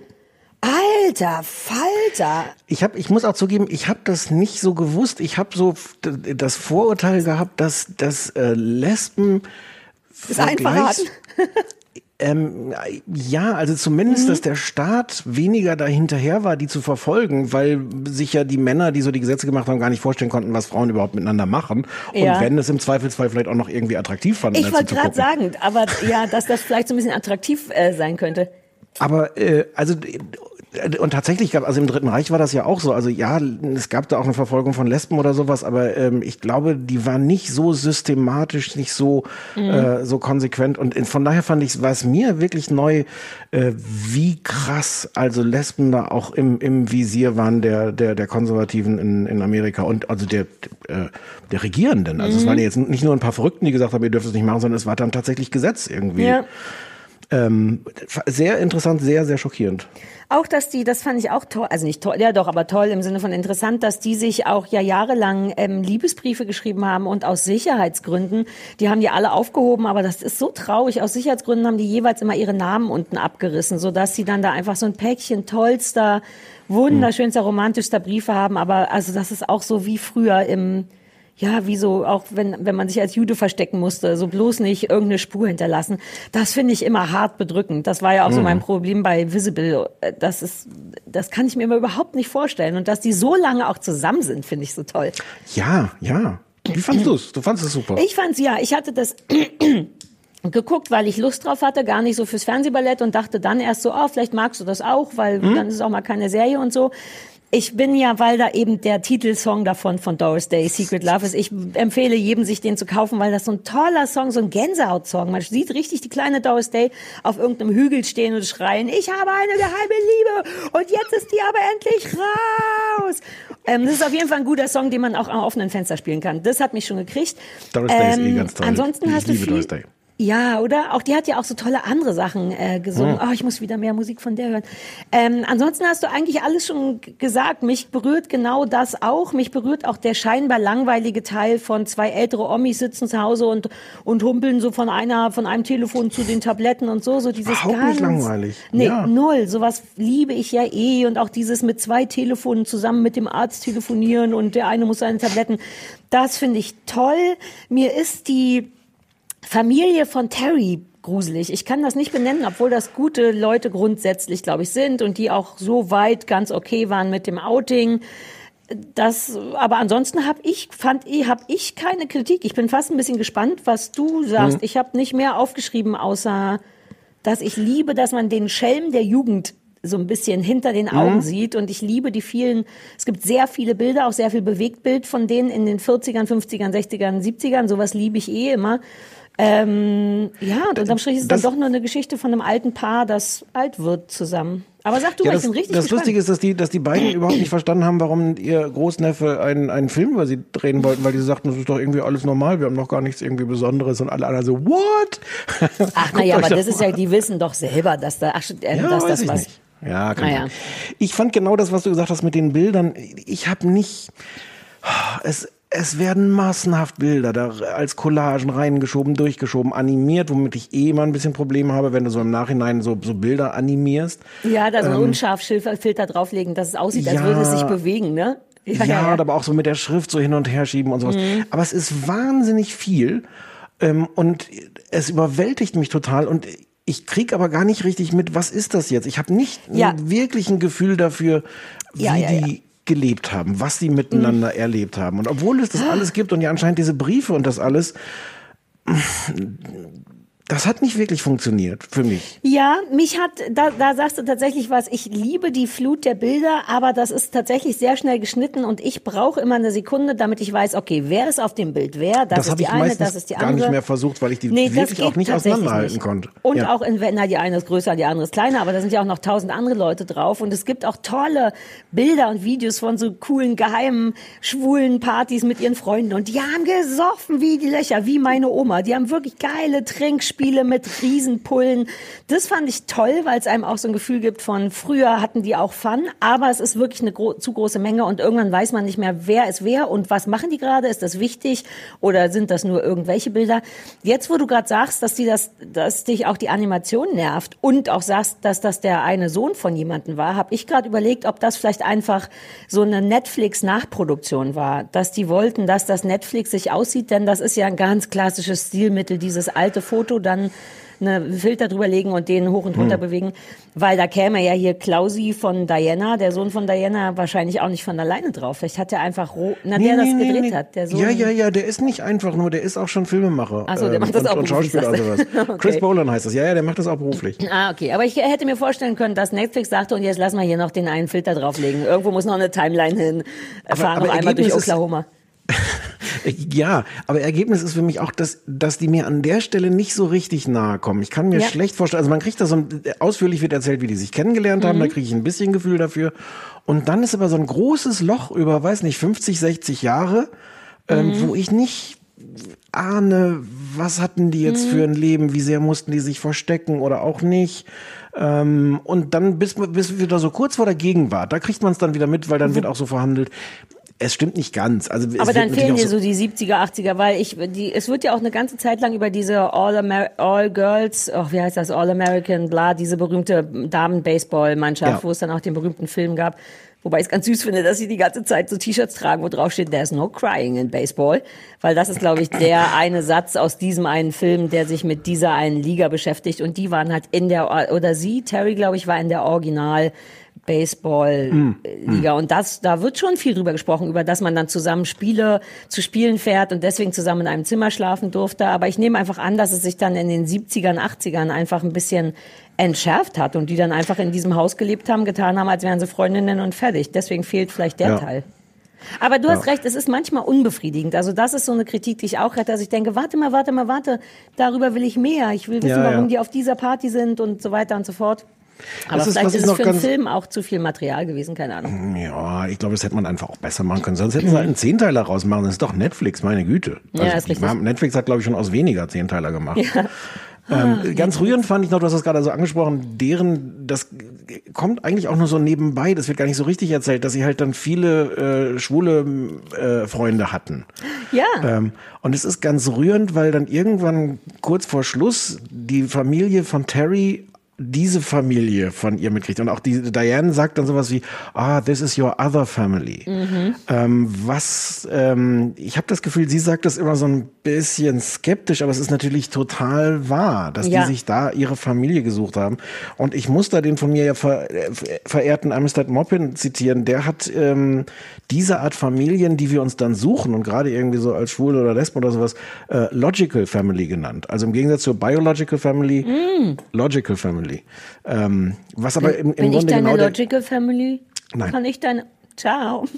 Alter Falter! Ich habe, ich muss auch zugeben, ich habe das nicht so gewusst. Ich habe so das Vorurteil gehabt, dass dass äh, Lesben Ist einfach vergleichs- Ähm, ja, also zumindest, Mhm. dass der Staat weniger dahinterher war, die zu verfolgen, weil sich ja die Männer, die so die Gesetze gemacht haben, gar nicht vorstellen konnten, was Frauen überhaupt miteinander machen. Ja. Und wenn es im Zweifelsfall vielleicht auch noch irgendwie attraktiv fanden. Ich wollte gerade sagen, aber ja, dass das vielleicht so ein bisschen attraktiv äh, sein könnte. Aber äh, also und tatsächlich gab also im Dritten Reich war das ja auch so. Also ja, es gab da auch eine Verfolgung von Lesben oder sowas, aber ähm, ich glaube, die war nicht so systematisch, nicht so Mhm. äh, so konsequent. Und von daher fand ich, war es mir wirklich neu, äh, wie krass also Lesben da auch im im Visier waren der der der Konservativen in in Amerika und also der äh, der Regierenden. Also es Mhm. waren ja jetzt nicht nur ein paar Verrückten, die gesagt haben, ihr dürft es nicht machen, sondern es war dann tatsächlich Gesetz irgendwie. Ja. Ähm, sehr interessant, sehr, sehr schockierend. Auch, dass die, das fand ich auch toll, also nicht toll, ja doch, aber toll im Sinne von interessant, dass die sich auch ja jahrelang ähm, Liebesbriefe geschrieben haben und aus Sicherheitsgründen, die haben die alle aufgehoben, aber das ist so traurig, aus Sicherheitsgründen haben die jeweils immer ihre Namen unten abgerissen, sodass sie dann da einfach so ein Päckchen tollster, wunderschönster, romantischster Briefe haben, aber also das ist auch so wie früher im ja, wie so, auch wenn, wenn man sich als Jude verstecken musste, so bloß nicht irgendeine Spur hinterlassen. Das finde ich immer hart bedrückend. Das war ja auch so mein Problem bei Visible. Das ist, das kann ich mir immer überhaupt nicht vorstellen. Und dass die so lange auch zusammen sind, finde ich so toll. Ja, ja. Wie fandst du es? Du fandest es super. Ich fand's ja, ich hatte das geguckt, weil ich Lust drauf hatte, gar nicht so fürs Fernsehballett und dachte dann erst so, oh, vielleicht magst du das auch, weil dann ist es auch mal keine Serie und so. Ich bin ja, weil da eben der Titelsong davon von Doris Day, Secret Love ist. Ich empfehle jedem, sich den zu kaufen, weil das so ein toller Song, so ein Gänsehaut-Song. Man sieht richtig die kleine Doris Day auf irgendeinem Hügel stehen und schreien, ich habe eine geheime Liebe und jetzt ist die aber endlich raus. Ähm, das ist auf jeden Fall ein guter Song, den man auch am offenen Fenster spielen kann. Das hat mich schon gekriegt. Doris Day ist eh ganz toll. Ansonsten ich hast du liebe viel, Doris Day. Ja, oder? Auch die hat ja auch so tolle andere Sachen äh, gesungen. Hm. Oh, ich muss wieder mehr Musik von der hören. Ähm, ansonsten hast du eigentlich alles schon gesagt. Mich berührt genau das auch. Mich berührt auch der scheinbar langweilige Teil von zwei ältere Omis sitzen zu Hause und und humpeln so von einer von einem Telefon zu den Tabletten und so so dieses Überhaupt ganz nicht langweilig. Nee, Ja. null. Sowas liebe ich ja eh und auch dieses mit zwei Telefonen zusammen mit dem Arzt telefonieren und der eine muss seine Tabletten. Das finde ich toll. Mir ist die Familie von Terry gruselig. Ich kann das nicht benennen, obwohl das gute Leute grundsätzlich, glaube ich, sind und die auch so weit ganz okay waren mit dem Outing. Das, aber ansonsten habe ich, fand ich, habe ich keine Kritik. Ich bin fast ein bisschen gespannt, was du sagst. Mhm. Ich habe nicht mehr aufgeschrieben, außer, dass ich liebe, dass man den Schelm der Jugend so ein bisschen hinter den Augen Mhm. sieht und ich liebe die vielen, es gibt sehr viele Bilder, auch sehr viel Bewegtbild von denen in den 40ern, 50ern, 60ern, 70ern, sowas liebe ich eh immer. Ähm, ja, und unterm Strich ist es dann das- doch nur eine Geschichte von einem alten Paar, das alt wird zusammen. Aber sag du Ja, mal, das ich bin richtig das gespannt. Lustige ist, dass die, dass die beiden überhaupt nicht verstanden haben, warum ihr Großneffe einen, einen Film über sie drehen wollten, weil die sagten, das ist doch irgendwie alles normal, wir haben noch gar nichts irgendwie Besonderes und alle anderen so, what? Ach, naja, aber das das ist ja, die wissen doch selber, dass da, ach, äh, Ja, dass weiß das ich was. nicht. Ja, kann Naja. Ich fand genau das, was du gesagt hast mit den Bildern. Ich habe nicht. Es, es werden massenhaft Bilder da als Collagen reingeschoben, durchgeschoben, animiert, womit ich eh immer ein bisschen Probleme habe, wenn du so im Nachhinein so, so Bilder animierst. Ja, da so Ähm, Unscharfschilfer-Filter drauflegen, dass es aussieht, als Ja. würde es sich bewegen, ne? Ja, aber auch so mit der Schrift so hin und her schieben und sowas. Mhm. Aber es ist wahnsinnig viel ähm, und es überwältigt mich total und ich krieg aber gar nicht richtig mit, was ist das jetzt? Ich habe nicht Ja. wirklich ein Gefühl dafür, wie Ja, ja, ja. die gelebt haben, was die miteinander Mhm. erlebt haben. Und obwohl es das alles gibt und ja anscheinend diese Briefe und das alles, das hat nicht wirklich funktioniert für mich. Ja, mich hat, da, da sagst du tatsächlich was, ich liebe die Flut der Bilder, aber das ist tatsächlich sehr schnell geschnitten und ich brauche immer eine Sekunde, damit ich weiß, okay, wer ist auf dem Bild, wer, das, Das, ist die ich eine, das ist die gar andere. nicht mehr versucht, weil ich die Nee, das wirklich auch nicht auseinanderhalten nicht. konnte. Und Ja. auch in, na, die eine ist größer, die andere ist kleiner, aber da sind ja auch noch tausend andere Leute drauf. Und es gibt auch tolle Bilder und Videos von so coolen, geheimen, schwulen Partys mit ihren Freunden. Und die haben gesoffen wie die Löcher, wie meine Oma. Die haben wirklich geile Trinkspiele mit Riesenpullen. Das fand ich toll, weil es einem auch so ein Gefühl gibt von, früher hatten die auch Fun, aber es ist wirklich eine gro zu große Menge und irgendwann weiß man nicht mehr, wer ist wer und was machen die gerade. Ist das wichtig oder sind das nur irgendwelche Bilder? Jetzt, wo du gerade sagst, dass die das, dass dich auch die Animation nervt und auch sagst, dass das der eine Sohn von jemandem war, habe ich gerade überlegt, ob das vielleicht einfach so eine Netflix-Nachproduktion war, dass die wollten, dass das Netflix sich aussieht, denn das ist ja ein ganz klassisches Stilmittel, dieses alte Foto dann eine Filter drüber legen und den hoch und runter Hm. bewegen, weil da käme ja hier Klausi von Diana, der Sohn von Diana, wahrscheinlich auch nicht von alleine drauf. Vielleicht hat er einfach, ro na, der das gedreht hat, der Sohn. Ja, ja, ja, der ist nicht einfach nur, der ist auch schon Filmemacher. Ach so, der macht das und, auch und beruflich, Schauspieler und sowas. Okay. Chris Bolan heißt das. Ja, ja, der macht das auch beruflich. Ah, okay. Aber ich hätte mir vorstellen können, dass Netflix sagte, und jetzt lassen wir hier noch den einen Filter drauflegen. Irgendwo muss noch eine Timeline hin. Aber- Fahren aber noch einmal durch Ergebnis ist- Oklahoma. Ja, aber Ergebnis ist für mich auch, dass, dass die mir an der Stelle nicht so richtig nahe kommen. Ich kann mir Ja. schlecht vorstellen, also man kriegt da so ein, ausführlich wird erzählt, wie die sich kennengelernt haben, Mhm. da kriege ich ein bisschen Gefühl dafür. Und dann ist aber so ein großes Loch über, weiß nicht, 50, 60 Jahre, ähm, Mhm. wo ich nicht ahne, was hatten die jetzt Mhm. für ein Leben, wie sehr mussten die sich verstecken oder auch nicht. Ähm, und dann bis, bis wieder so kurz vor der Gegenwart, da kriegt man es dann wieder mit, weil dann wird auch so verhandelt. Es stimmt nicht ganz. Also es. Aber dann fehlen dir so die 70er, 80er, weil ich, die, es wird ja auch eine ganze Zeit lang über diese All, Amer All Girls, oh, wie heißt das, All American, bla, diese berühmte Damen-Baseball-Mannschaft, Ja. wo es dann auch den berühmten Film gab. Wobei ich es ganz süß finde, dass sie die ganze Zeit so T-Shirts tragen, wo drauf steht, there's no crying in Baseball. Weil das ist, glaube ich, der eine Satz aus diesem einen Film, der sich mit dieser einen Liga beschäftigt. Und die waren halt in der, oder sie, Terry, glaube ich, war in der Original Baseball-Liga. Und das, da wird schon viel drüber gesprochen, über dass man dann zusammen Spiele zu spielen fährt und deswegen zusammen in einem Zimmer schlafen durfte. Aber ich nehme einfach an, dass es sich dann in den 70ern, 80ern einfach ein bisschen entschärft hat und die dann einfach in diesem Haus gelebt haben, getan haben, als wären sie Freundinnen und fertig. Deswegen fehlt vielleicht der Ja. Teil. Aber du hast recht, es ist manchmal unbefriedigend. Also das ist so eine Kritik, die ich auch hätte, dass ich denke, warte mal, warte mal, warte, darüber will ich mehr. Ich will wissen, Ja, warum ja. die auf dieser Party sind und so weiter und so fort. Aber Das ist, vielleicht ist, es für einen ganz- Film auch zu viel Material gewesen, keine Ahnung. Ja, ich glaube, das hätte man einfach auch besser machen können. Sonst hätten sie halt einen Zehnteiler rausmachen. Das ist doch Netflix, meine Güte. Ja, ist die richtig. Netflix hat, glaube ich, schon aus weniger Zehnteiler gemacht. Ja. Ah, Ähm, ganz rührend fand ich noch, du hast das gerade so angesprochen, deren, das kommt eigentlich auch nur so nebenbei, das wird gar nicht so richtig erzählt, dass sie halt dann viele äh, schwule äh, Freunde hatten. Ja. Ähm, und es ist ganz rührend, weil dann irgendwann kurz vor Schluss die Familie von Terry diese Familie von ihr mitkriegt. Und auch die Diane sagt dann sowas wie, ah, this is your other family. Mhm. Ähm, was, ähm, ich habe das Gefühl, sie sagt das immer so ein bisschen skeptisch, aber es ist natürlich total wahr, dass Ja. die sich da ihre Familie gesucht haben. Und ich muss da den von mir ja ver äh, verehrten Amistad Moppin zitieren. Der hat ähm, diese Art Familien, die wir uns dann suchen und gerade irgendwie so als Schwule oder Lesben oder sowas, äh, Logical Family genannt. Also im Gegensatz zur Biological Family, Logical Family. Ähm, was aber im, im Bin ich Grunde deine genau Logical Family? Nein. Kann ich deine... Ciao.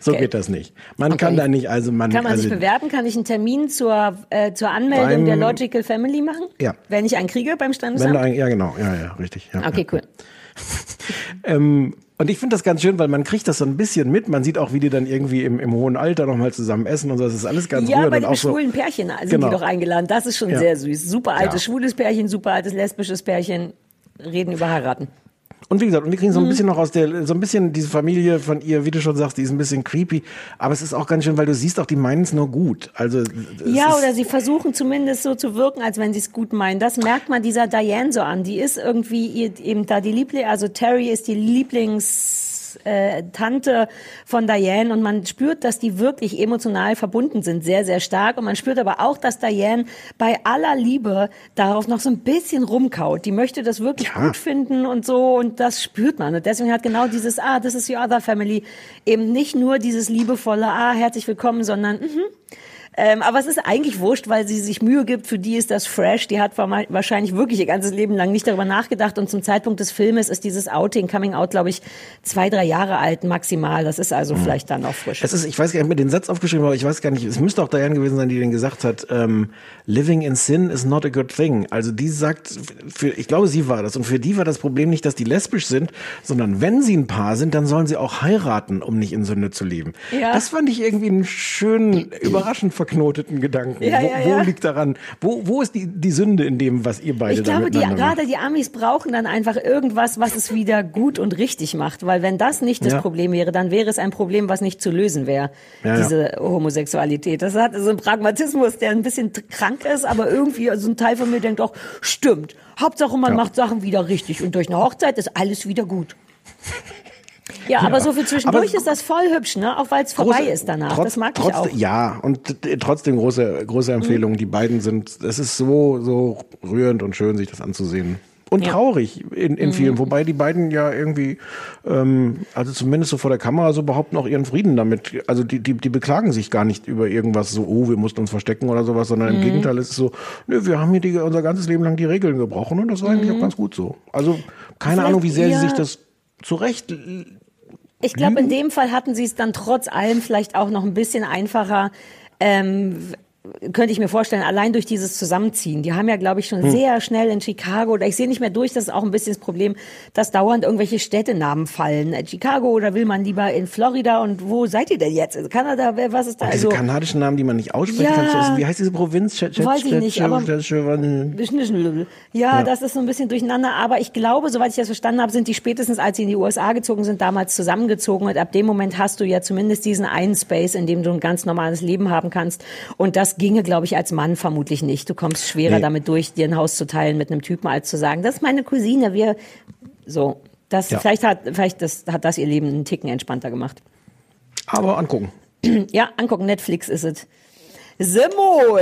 so Okay. geht das nicht. Man Okay. kann da nicht, also man, Kann man also, sich bewerben? Kann ich einen Termin zur, äh, zur Anmeldung Beim- der Logical Family machen? Ja. Wenn ich einen kriege beim wenn du Standesamt? ein, ja genau, ja, ja, richtig. Ja, Okay, cool. Ähm, und ich finde das ganz schön, weil man kriegt das so ein bisschen mit. Man sieht auch, wie die dann irgendwie im, im hohen Alter nochmal zusammen essen und so. Das ist alles ganz Ja, rührend. bei und dem auch so, schwulen Pärchen sind Genau. die doch eingeladen. Das ist schon Ja. sehr süß. Super altes Ja. schwules Pärchen, super altes lesbisches Pärchen, reden über heiraten. Und wie gesagt, und wir kriegen so ein Mhm. bisschen noch aus der, so ein bisschen diese Familie von ihr, wie du schon sagst, die ist ein bisschen creepy. Aber es ist auch ganz schön, weil du siehst auch, die meinen es nur gut. Also, Ja, oder sie versuchen zumindest so zu wirken, als wenn sie es gut meinen. Das merkt man dieser Diane so an. Die ist irgendwie ihr, eben da die Liebling, also Terry ist die Lieblings äh, Tante von Diane und man spürt, dass die wirklich emotional verbunden sind, sehr, sehr stark. Und man spürt aber auch, dass Diane bei aller Liebe darauf noch so ein bisschen rumkaut. Die möchte das wirklich Ja. gut finden und so und das spürt man. Und deswegen hat genau dieses, ah, this is your other family, eben nicht nur dieses liebevolle, ah, herzlich willkommen, sondern, mhm, ähm, aber es ist eigentlich wurscht, weil sie sich Mühe gibt. Für die ist das fresh. Die hat wahrscheinlich wirklich ihr ganzes Leben lang nicht darüber nachgedacht. Und zum Zeitpunkt des Filmes ist dieses Outing, Coming Out, glaube ich, zwei, drei Jahre alt maximal. Das ist also vielleicht dann auch frisch. Es ist, ich weiß gar nicht, ich mir den Satz aufgeschrieben, aber ich weiß gar nicht, es müsste auch Diane gewesen sein, die den gesagt hat, ähm, living in sin is not a good thing. Also die sagt, für, ich glaube, sie war das. Und für die war das Problem nicht, dass die lesbisch sind, sondern wenn sie ein Paar sind, dann sollen sie auch heiraten, um nicht in Sünde zu leben. Ja. Das fand ich irgendwie einen schönen, überraschend verknoteten Gedanken. Ja, wo, ja, wo ja. liegt daran, wo, wo ist die, die Sünde in dem, was ihr beide Ich glaube, die, gerade die Amis brauchen dann einfach irgendwas, was es wieder gut und richtig macht. Weil wenn das nicht das. Problem wäre, dann wäre es ein Problem, was nicht zu lösen wäre. Diese Homosexualität. Das hat so einen Pragmatismus, der ein bisschen krank ist, aber irgendwie so ein Teil von mir denkt auch, stimmt. Hauptsache, man macht Sachen wieder richtig. Und durch eine Hochzeit ist alles wieder gut. Ja, aber so für zwischendurch Aber- ist das voll hübsch, ne? Auch weil es vorbei Große- ist danach. trotz- das mag ich trotz, auch. Mhm. Ja, und trotzdem große, große Empfehlung. Die beiden sind, es ist so, so rührend und schön, sich das anzusehen. Und Ja. traurig in, in Mhm. vielen, wobei die beiden ja irgendwie, ähm, also zumindest so vor der Kamera, so behaupten auch ihren Frieden damit. Also die, die, die beklagen sich gar nicht über irgendwas so, oh, wir mussten uns verstecken oder sowas, sondern im Mhm. Gegenteil ist es so, nö, wir haben hier die, unser ganzes Leben lang die Regeln gebrochen und das war eigentlich auch ganz gut so. Also keine Mhm. Vielleicht Ahnung, wie sehr sie sich das zurecht Ich glaube, in dem Fall hatten sie es dann trotz allem vielleicht auch noch ein bisschen einfacher, ähm, könnte ich mir vorstellen, allein durch dieses Zusammenziehen. Die haben ja, glaube ich, schon Hm. sehr schnell in Chicago, oder ich sehe nicht mehr durch, das ist auch ein bisschen das Problem, dass dauernd irgendwelche Städtenamen fallen. Äh, Chicago oder will man lieber in Florida und wo seid ihr denn jetzt? Also Kanada, was ist da? Und diese Also, kanadischen Namen, die man nicht aussprechen Ja. kann. Also, Wie heißt diese Provinz? Weiß ich ch- nicht, ch- aber- Ja. das ist so ein bisschen durcheinander. Aber ich glaube, soweit ich das verstanden habe, sind die spätestens, als sie in die USA gezogen sind, damals zusammengezogen. Und ab dem Moment hast du ja zumindest diesen einen Space, in dem du ein ganz normales Leben haben kannst. Und das ginge, glaube ich, als Mann vermutlich nicht. Du kommst schwerer Nee. damit durch, dir ein Haus zu teilen mit einem Typen, als zu sagen, das ist meine Cousine, wir, so. Das, Ja. vielleicht hat, vielleicht das, hat das ihr Leben einen Ticken entspannter gemacht. Aber angucken. Ja, angucken, Netflix ist es. Symbol.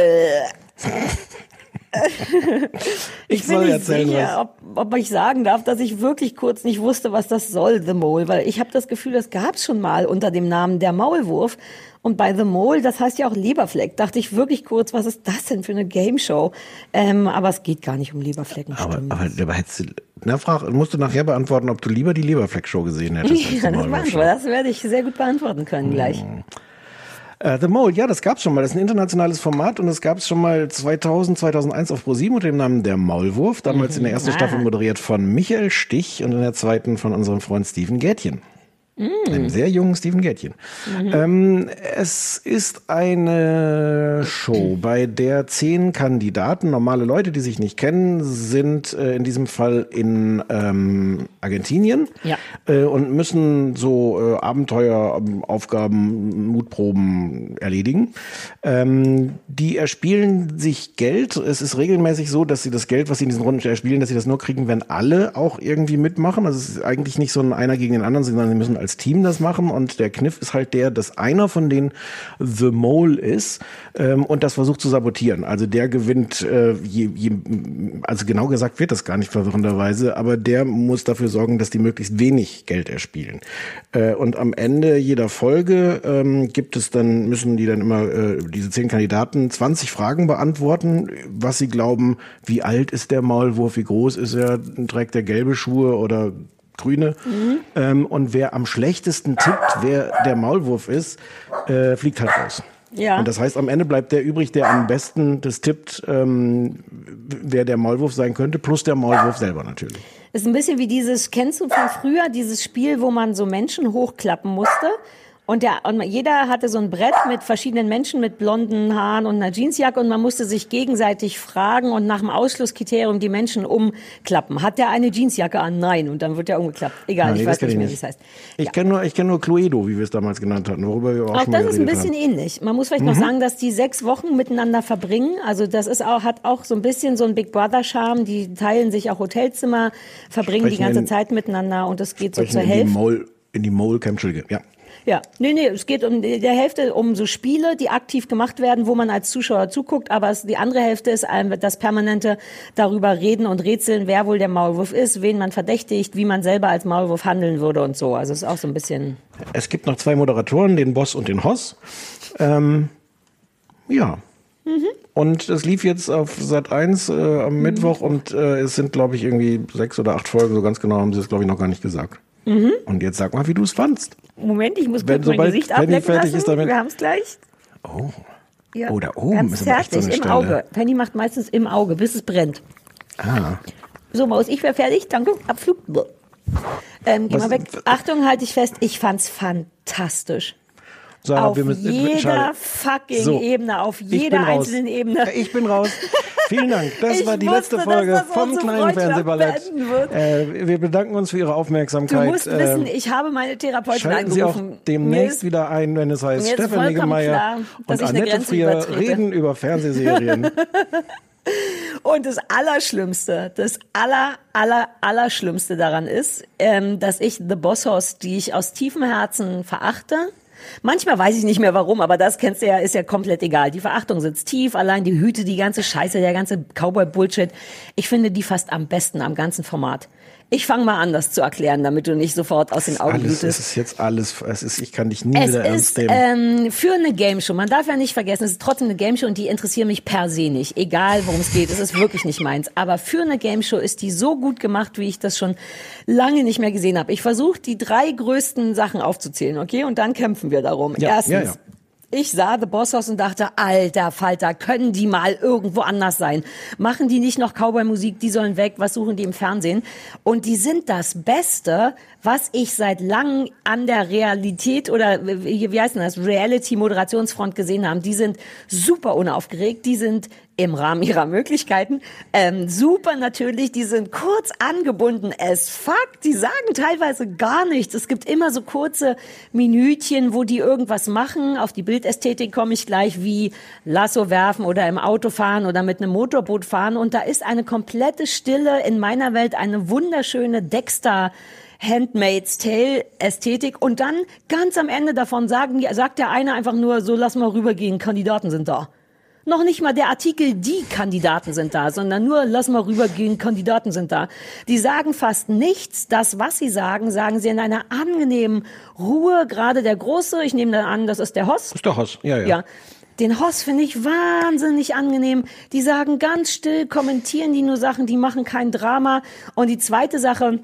Ich bin soll erzählen, sicher, ob, ob ich sagen darf, dass ich wirklich kurz nicht wusste, was das soll, The Mole, weil ich habe das Gefühl, das gab es schon mal unter dem Namen Der Maulwurf. Und bei The Mole, das heißt ja auch Leberfleck, dachte ich wirklich kurz, was ist das denn für eine Game Show? Ähm, aber es geht gar nicht um Leberflecken. Aber, aber, aber hättest du, na, frag, musst du nachher beantworten, ob du lieber die Leberfleck-Show gesehen hättest. ja, das, das werde ich sehr gut beantworten können gleich. Äh, The Mole, ja, das gab's schon mal. Das ist ein internationales Format und das gab's schon mal 2000, 2001 auf ProSieben unter dem Namen Der Maulwurf. Damals in der ersten Ah. Staffel moderiert von Michael Stich und in der zweiten von unserem Freund Steven Gätchen. Einem sehr jungen Steven Gätchen. Ähm, es ist eine Show, bei der zehn Kandidaten, normale Leute, die sich nicht kennen, sind äh, in diesem Fall in ähm, Argentinien Ja. äh, und müssen so äh, Abenteueraufgaben, Mutproben erledigen. Ähm, die erspielen sich Geld. Es ist regelmäßig so, dass sie das Geld, was sie in diesen Runden erspielen, dass sie das nur kriegen, wenn alle auch irgendwie mitmachen. Also es ist eigentlich nicht so ein einer gegen den anderen, sondern sie müssen als Team das machen. Und der Kniff ist halt der, dass einer von denen The Mole ist ähm, und das versucht zu sabotieren. Also der gewinnt, äh, je, je, also genau gesagt wird das gar nicht verwirrenderweise, aber der muss dafür sorgen, dass die möglichst wenig Geld erspielen. Äh, und am Ende jeder Folge ähm, gibt es dann, müssen die dann immer, äh, diese zehn Kandidaten, 20 Fragen beantworten, was sie glauben, wie alt ist der Maulwurf, wie groß ist er, trägt er gelbe Schuhe oder grüne. Ähm, und wer am schlechtesten tippt, wer der Maulwurf ist, äh, fliegt halt raus. Ja. Und das heißt, am Ende bleibt der übrig, der am besten das tippt, ähm, wer der Maulwurf sein könnte, plus der Maulwurf selber natürlich. Ist ein bisschen wie dieses, kennst du von früher, dieses Spiel, wo man so Menschen hochklappen musste? Und, der, und jeder hatte so ein Brett mit verschiedenen Menschen mit blonden Haaren und einer Jeansjacke und man musste sich gegenseitig fragen und nach dem Ausschlusskriterium die Menschen umklappen. Hat der eine Jeansjacke an? Nein. Und dann wird der umgeklappt. Egal, Nee, ich weiß kenn nicht ich mehr, wie es heißt. Ich kenne nur, ich kenne nur Cluedo, wie wir es damals genannt hatten, worüber wir auch, Auch schon das ist ein bisschen haben. ähnlich. Man muss vielleicht noch Mhm. sagen, dass die sechs Wochen miteinander verbringen. Also das ist auch, hat auch so ein bisschen so ein Big Brother Charme. Die teilen sich auch Hotelzimmer, verbringen die Sprechen ganze in- Zeit miteinander und es geht so zur in die Hälfte. Mole, in die Mole Camp, ja. Ja, nee, nee, es geht um die- der Hälfte um so Spiele, die aktiv gemacht werden, wo man als Zuschauer zuguckt, aber es, die andere Hälfte ist ähm, das permanente darüber reden und rätseln, wer wohl der Maulwurf ist, wen man verdächtigt, wie man selber als Maulwurf handeln würde und so. Also es ist auch so ein bisschen. Es gibt noch zwei Moderatoren, den Boss und den Hoss. Ähm, ja. Mhm. Und es lief jetzt auf Sat 1 äh, am Mittwoch und äh, es sind, glaube ich, irgendwie sechs oder acht Folgen, so ganz genau haben sie es, glaube ich, noch gar nicht gesagt. Mhm. Und jetzt sag mal, wie du es fandst. Moment, ich muss Wenn- kurz mein sobald Gesicht Penny ablecken fertig lassen. ist damit- Wir haben es gleich. Oh. Ja. Oh, da oben Ganz ist so fertig, eine im Stelle. Auge. Penny macht meistens im Auge, bis es brennt. Ah. So, Maus, ich wäre fertig. Danke. Abflug. Ähm, geh Was- mal weg. Achtung, halte ich fest. Ich fand's fantastisch. Sarah, auf wir müssen- jeder schade. fucking So, Ebene, auf jeder einzelnen Ebene. Ich bin raus. Vielen Dank. Das Ich war die wusste, letzte Folge vom kleinen Fernsehballett. Äh, wir bedanken uns für Ihre Du Aufmerksamkeit. musst wissen, Äh, ich habe meine Therapeutin Schalten Sie auch demnächst ist- wieder ein, wenn es heißt Stefan Niggemeier und Annette Frier reden über Fernsehserien. Und das Allerschlimmste, das Aller, Aller, Allerschlimmste daran ist, ähm, dass ich The Boss Hoss, die ich aus tiefem Herzen verachte, Manchmal weiß ich nicht mehr warum, aber das kennst du ja, ist ja komplett egal. Die Verachtung sitzt tief, allein die Hüte, die ganze Scheiße, der ganze Cowboy-Bullshit. Ich finde die fast am besten am ganzen Format. Ich fange mal an, das zu erklären, damit du nicht sofort aus den Augen alles, es blutest. ist jetzt alles, es ist, ich kann dich nie Es wieder ernst nehmen. ähm, für eine Game Show. Man darf ja nicht vergessen, es ist trotzdem eine Game Show und die interessieren mich per se nicht. Egal, worum es geht, es ist wirklich nicht meins. Aber für eine Game Show ist die so gut gemacht, wie ich das schon lange nicht mehr gesehen habe. Ich versuche, die drei größten Sachen aufzuzählen, okay? Und dann kämpfen wir darum. Ja, Erstens. ja, ja. Ich sah The Boss Hoss und dachte, alter Falter, können die mal irgendwo anders sein? Machen die nicht noch Cowboy-Musik, die sollen weg, was suchen die im Fernsehen? Und die sind das Beste, was ich seit langem an der Realität oder wie, wie heißt denn das, Reality-Moderationsfront gesehen habe. Die sind super unaufgeregt, die sind im Rahmen ihrer Möglichkeiten. Ähm, super natürlich, die sind kurz angebunden as fuck. Die sagen teilweise gar nichts. Es gibt immer so kurze Minütchen, wo die irgendwas machen. Auf die Bildästhetik komme ich gleich, wie Lasso werfen oder im Auto fahren oder mit einem Motorboot fahren. Und da ist eine komplette Stille in meiner Welt, eine wunderschöne Dexter Handmaid's Tale Ästhetik und dann ganz am Ende davon sagen, sagt der eine einfach nur, so lass mal rübergehen, Kandidaten sind da. Noch nicht mal der Artikel, die Kandidaten sind da, sondern nur, lass mal rübergehen, Kandidaten sind da. Die sagen fast nichts. Das, was sie sagen, sagen sie in einer angenehmen Ruhe. Gerade der Große, ich nehme dann an, das ist der Hoss. Ist der Hoss, ja, ja. ja. Den Hoss finde ich wahnsinnig angenehm. Die sagen ganz still, kommentieren die nur Sachen, die machen kein Drama. Und die zweite Sache,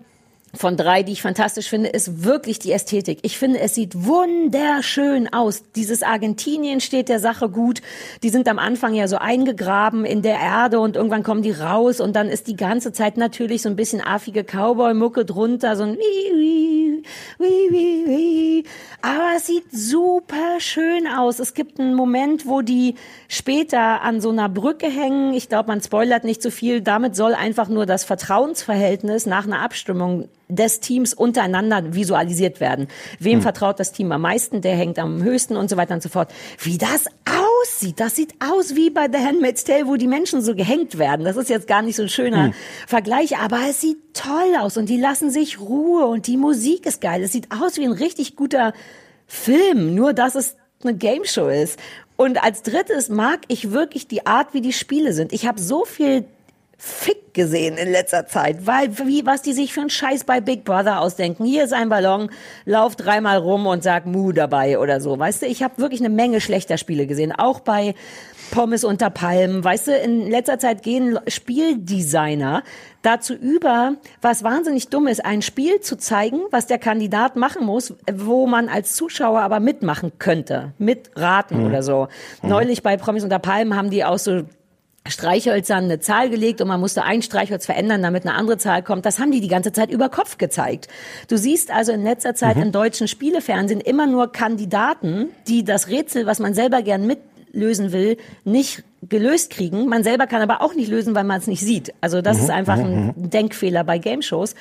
von drei, die ich fantastisch finde, ist wirklich die Ästhetik. Ich finde, es sieht wunderschön aus. Dieses Argentinien steht der Sache gut. Die sind am Anfang ja so eingegraben in der Erde und irgendwann kommen die raus und dann ist die ganze Zeit natürlich so ein bisschen affige Cowboy-Mucke drunter, so ein wie, wie, wie, wie. Aber es sieht super schön aus. Es gibt einen Moment, wo die später an so einer Brücke hängen. Ich glaube, man spoilert nicht so viel. Damit soll einfach nur das Vertrauensverhältnis nach einer Abstimmung des Teams untereinander visualisiert werden. Wem hm. vertraut das Team am meisten? Der hängt am höchsten und so weiter und so fort. Wie das aussieht, das sieht aus wie bei The Handmaid's Tale, wo die Menschen so gehängt werden. Das ist jetzt gar nicht so ein schöner hm. Vergleich, aber es sieht toll aus und die lassen sich Ruhe und die Musik ist geil. Es sieht aus wie ein richtig guter Film, nur dass es eine Game Show ist. Und als drittes mag ich wirklich die Art, wie die Spiele sind. Ich habe so viel Fick gesehen in letzter Zeit, weil wie was die sich für einen Scheiß bei Big Brother ausdenken. Hier ist ein Ballon, lauf dreimal rum und sag Mu dabei oder so. Weißt du, ich habe wirklich eine Menge schlechter Spiele gesehen, auch bei Pommes unter Palmen. Weißt du, in letzter Zeit gehen Spieldesigner dazu über, was wahnsinnig dumm ist, ein Spiel zu zeigen, was der Kandidat machen muss, wo man als Zuschauer aber mitmachen könnte, mitraten mhm. oder so. Mhm. Neulich bei Promis unter Palmen haben die auch so Streichhölzern eine Zahl gelegt und man musste ein Streichholz verändern, damit eine andere Zahl kommt. Das haben die die ganze Zeit über Kopf gezeigt. Du siehst also in letzter Zeit mhm. im deutschen Spielefernsehen immer nur Kandidaten, die das Rätsel, was man selber gern mitlösen will, nicht gelöst kriegen. Man selber kann aber auch nicht lösen, weil man es nicht sieht. Also das mhm. ist einfach ein mhm. Denkfehler bei Game Shows.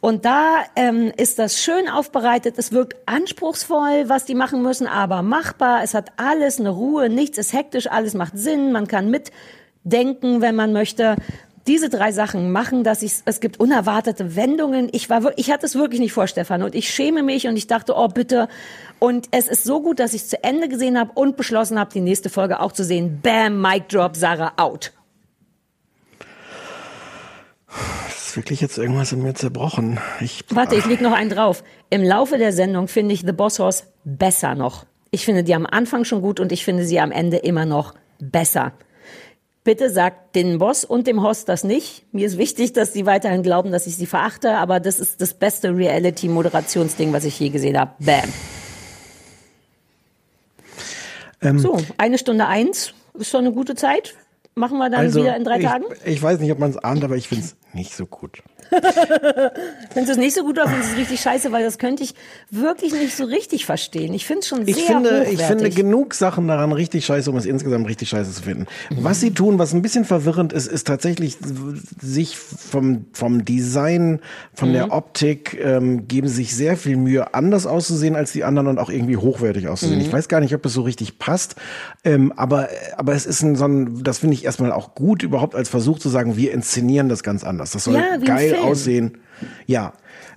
Und da ähm, ist das schön aufbereitet. Es wirkt anspruchsvoll, was die machen müssen, aber machbar. Es hat alles eine Ruhe, nichts ist hektisch, alles macht Sinn. Man kann mit denken, wenn man möchte. Diese drei Sachen machen, dass ich, es gibt unerwartete Wendungen. Ich war, ich hatte es wirklich nicht vor, Stefan, und ich schäme mich und ich dachte, oh bitte. Und es ist so gut, dass ich es zu Ende gesehen habe und beschlossen habe, die nächste Folge auch zu sehen. Bam, Mic Drop, Sarah out. Das ist wirklich jetzt irgendwas in mir zerbrochen. Ich, Warte, ich leg noch einen drauf. Im Laufe der Sendung finde ich The Boss Horse besser noch. Ich finde die am Anfang schon gut und ich finde sie am Ende immer noch besser. Bitte sagt den Boss und dem Host das nicht. Mir ist wichtig, dass sie weiterhin glauben, dass ich sie verachte, aber das ist das beste Reality-Moderationsding, was ich je gesehen habe. Bam. Ähm, so, eine Stunde eins ist schon eine gute Zeit. Machen wir dann also wieder in drei ich, Tagen? Ich weiß nicht, ob man es ahnt, aber ich finde es nicht so gut. findest du es nicht so gut oder findest du es richtig scheiße? Weil das könnte ich wirklich nicht so richtig verstehen. Ich finde es schon sehr ich finde, hochwertig. Ich finde genug Sachen daran richtig scheiße, um es insgesamt richtig scheiße zu finden. Mhm. Was sie tun, was ein bisschen verwirrend ist, ist tatsächlich sich vom, vom Design, von mhm. der Optik, ähm, geben sich sehr viel Mühe, anders auszusehen als die anderen und auch irgendwie hochwertig auszusehen. Mhm. Ich weiß gar nicht, ob es so richtig passt, ähm, aber, aber es ist ein, so ein, das finde ich erstmal auch gut, überhaupt als Versuch zu sagen, wir inszenieren das ganz anders. Das soll ja, geil aussehen. Ja,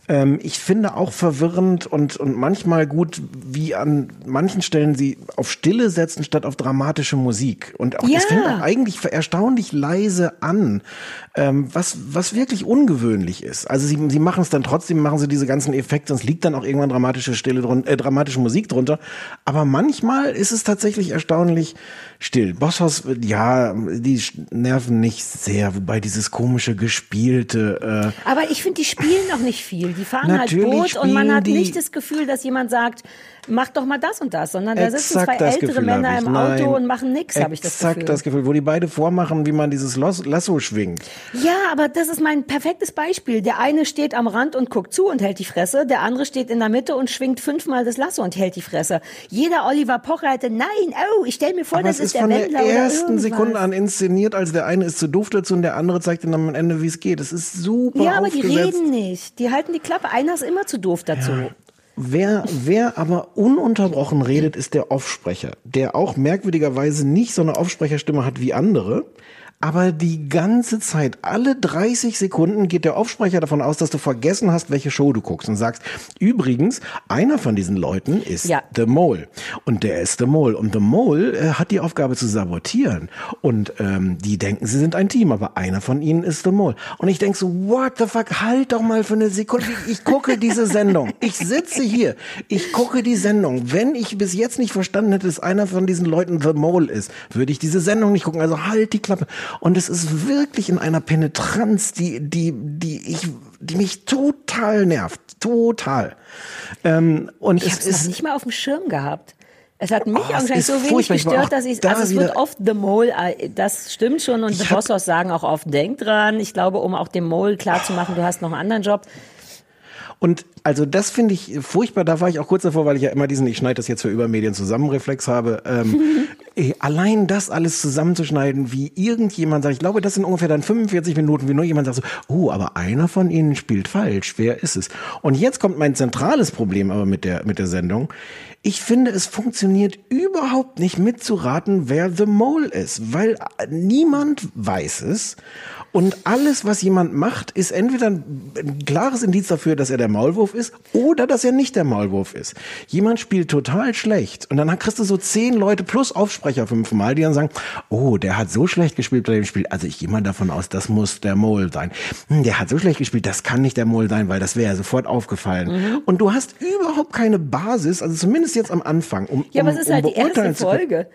ähm, ich finde auch verwirrend und, und manchmal gut, wie an manchen Stellen sie auf Stille setzen statt auf dramatische Musik. Und auch ja. das fängt auch eigentlich erstaunlich leise an, ähm, was, was wirklich ungewöhnlich ist. Also sie, sie machen es dann trotzdem, machen sie diese ganzen Effekte und es liegt dann auch irgendwann dramatische Stille drunter, äh, dramatische Musik drunter. Aber manchmal ist es tatsächlich erstaunlich still. Bosshaus, ja, die nerven nicht sehr, wobei dieses komische Gespielte. Äh, Aber ich finde, die spielen auch nicht viel. Die fahren halt Boot und man hat nicht das Gefühl, dass jemand sagt, mach doch mal das und das, sondern da sitzen Exakt zwei das ältere Gefühl Männer im Auto Nein. und machen nix, habe ich das Exakt Gefühl. das Gefühl, wo die beide vormachen, wie man dieses Lasso schwingt. Ja, aber das ist mein perfektes Beispiel. Der eine steht am Rand und guckt zu und hält die Fresse, der andere steht in der Mitte und schwingt fünfmal das Lasso und hält die Fresse. Jeder Oliver Pocher hätte, nein, oh, ich stell mir vor, Aber das es ist ist der von der Wendler oder ersten irgendwas. Sekunde an inszeniert, als der eine ist zu doof dazu und der andere zeigt ihm dann am Ende, wie es geht. Es ist super Ja, aber die aufgesetzt. reden nicht. Die halten die Klappe. Einer ist immer zu doof dazu. Wer, wer aber ununterbrochen redet, ist der Offsprecher, der auch merkwürdigerweise nicht so eine Offsprecherstimme hat wie andere. Aber die ganze Zeit, alle 30 Sekunden geht der Offsprecher davon aus, dass du vergessen hast, welche Show du guckst und sagst, übrigens, einer von diesen Leuten ist Ja. The Mole. Und der ist The Mole. Und The Mole äh, hat die Aufgabe zu sabotieren. Und ähm, die denken, sie sind ein Team, aber einer von ihnen ist The Mole. Und ich denk so, what the fuck, halt doch mal für eine Sekunde. Ich gucke diese Sendung. Ich sitze hier. Ich gucke die Sendung. Wenn ich bis jetzt nicht verstanden hätte, dass einer von diesen Leuten The Mole ist, würde ich diese Sendung nicht gucken. Also halt die Klappe. Und es ist wirklich in einer Penetranz, die, die, die ich, die mich total nervt. Total. Ähm, und Ich es habe es noch ist nicht mal auf dem Schirm gehabt. Es hat mich Oh, anscheinend so wenig gestört, dass ich da also es wird oft The Mole, äh, das stimmt schon und The Bossos sagen auch oft, denk dran. Ich glaube, um auch dem Mole klarzumachen, du hast noch einen anderen Job. Und also das finde ich furchtbar. Da war ich auch kurz davor, weil ich ja immer diesen, ich schneide das jetzt für Übermedien zusammenreflex habe. Ähm, eh, allein das alles zusammenzuschneiden, wie irgendjemand sagt, ich glaube, das sind ungefähr dann 45 Minuten, wie nur jemand sagt so, oh, aber einer von ihnen spielt falsch. Wer ist es? Und jetzt kommt mein zentrales Problem aber mit der, mit der Sendung. Ich finde, es funktioniert überhaupt nicht mitzuraten, wer The Mole ist, weil äh, niemand weiß es. Und alles, was jemand macht, ist entweder ein ein klares Indiz dafür, dass er der Maulwurf ist oder dass er nicht der Maulwurf ist. Jemand spielt total schlecht und dann kriegst du so zehn Leute plus Aufsprecher fünfmal, die dann sagen, oh, der hat so schlecht gespielt bei dem Spiel. Also ich gehe mal davon aus, das muss der Mole sein. Hm, Der hat so schlecht gespielt, das kann nicht der Mole sein, weil das wäre ja sofort aufgefallen. Mhm. Und du hast überhaupt keine Basis, also zumindest jetzt am Anfang, um, Ja, um, aber es ist um halt die erste. Folge.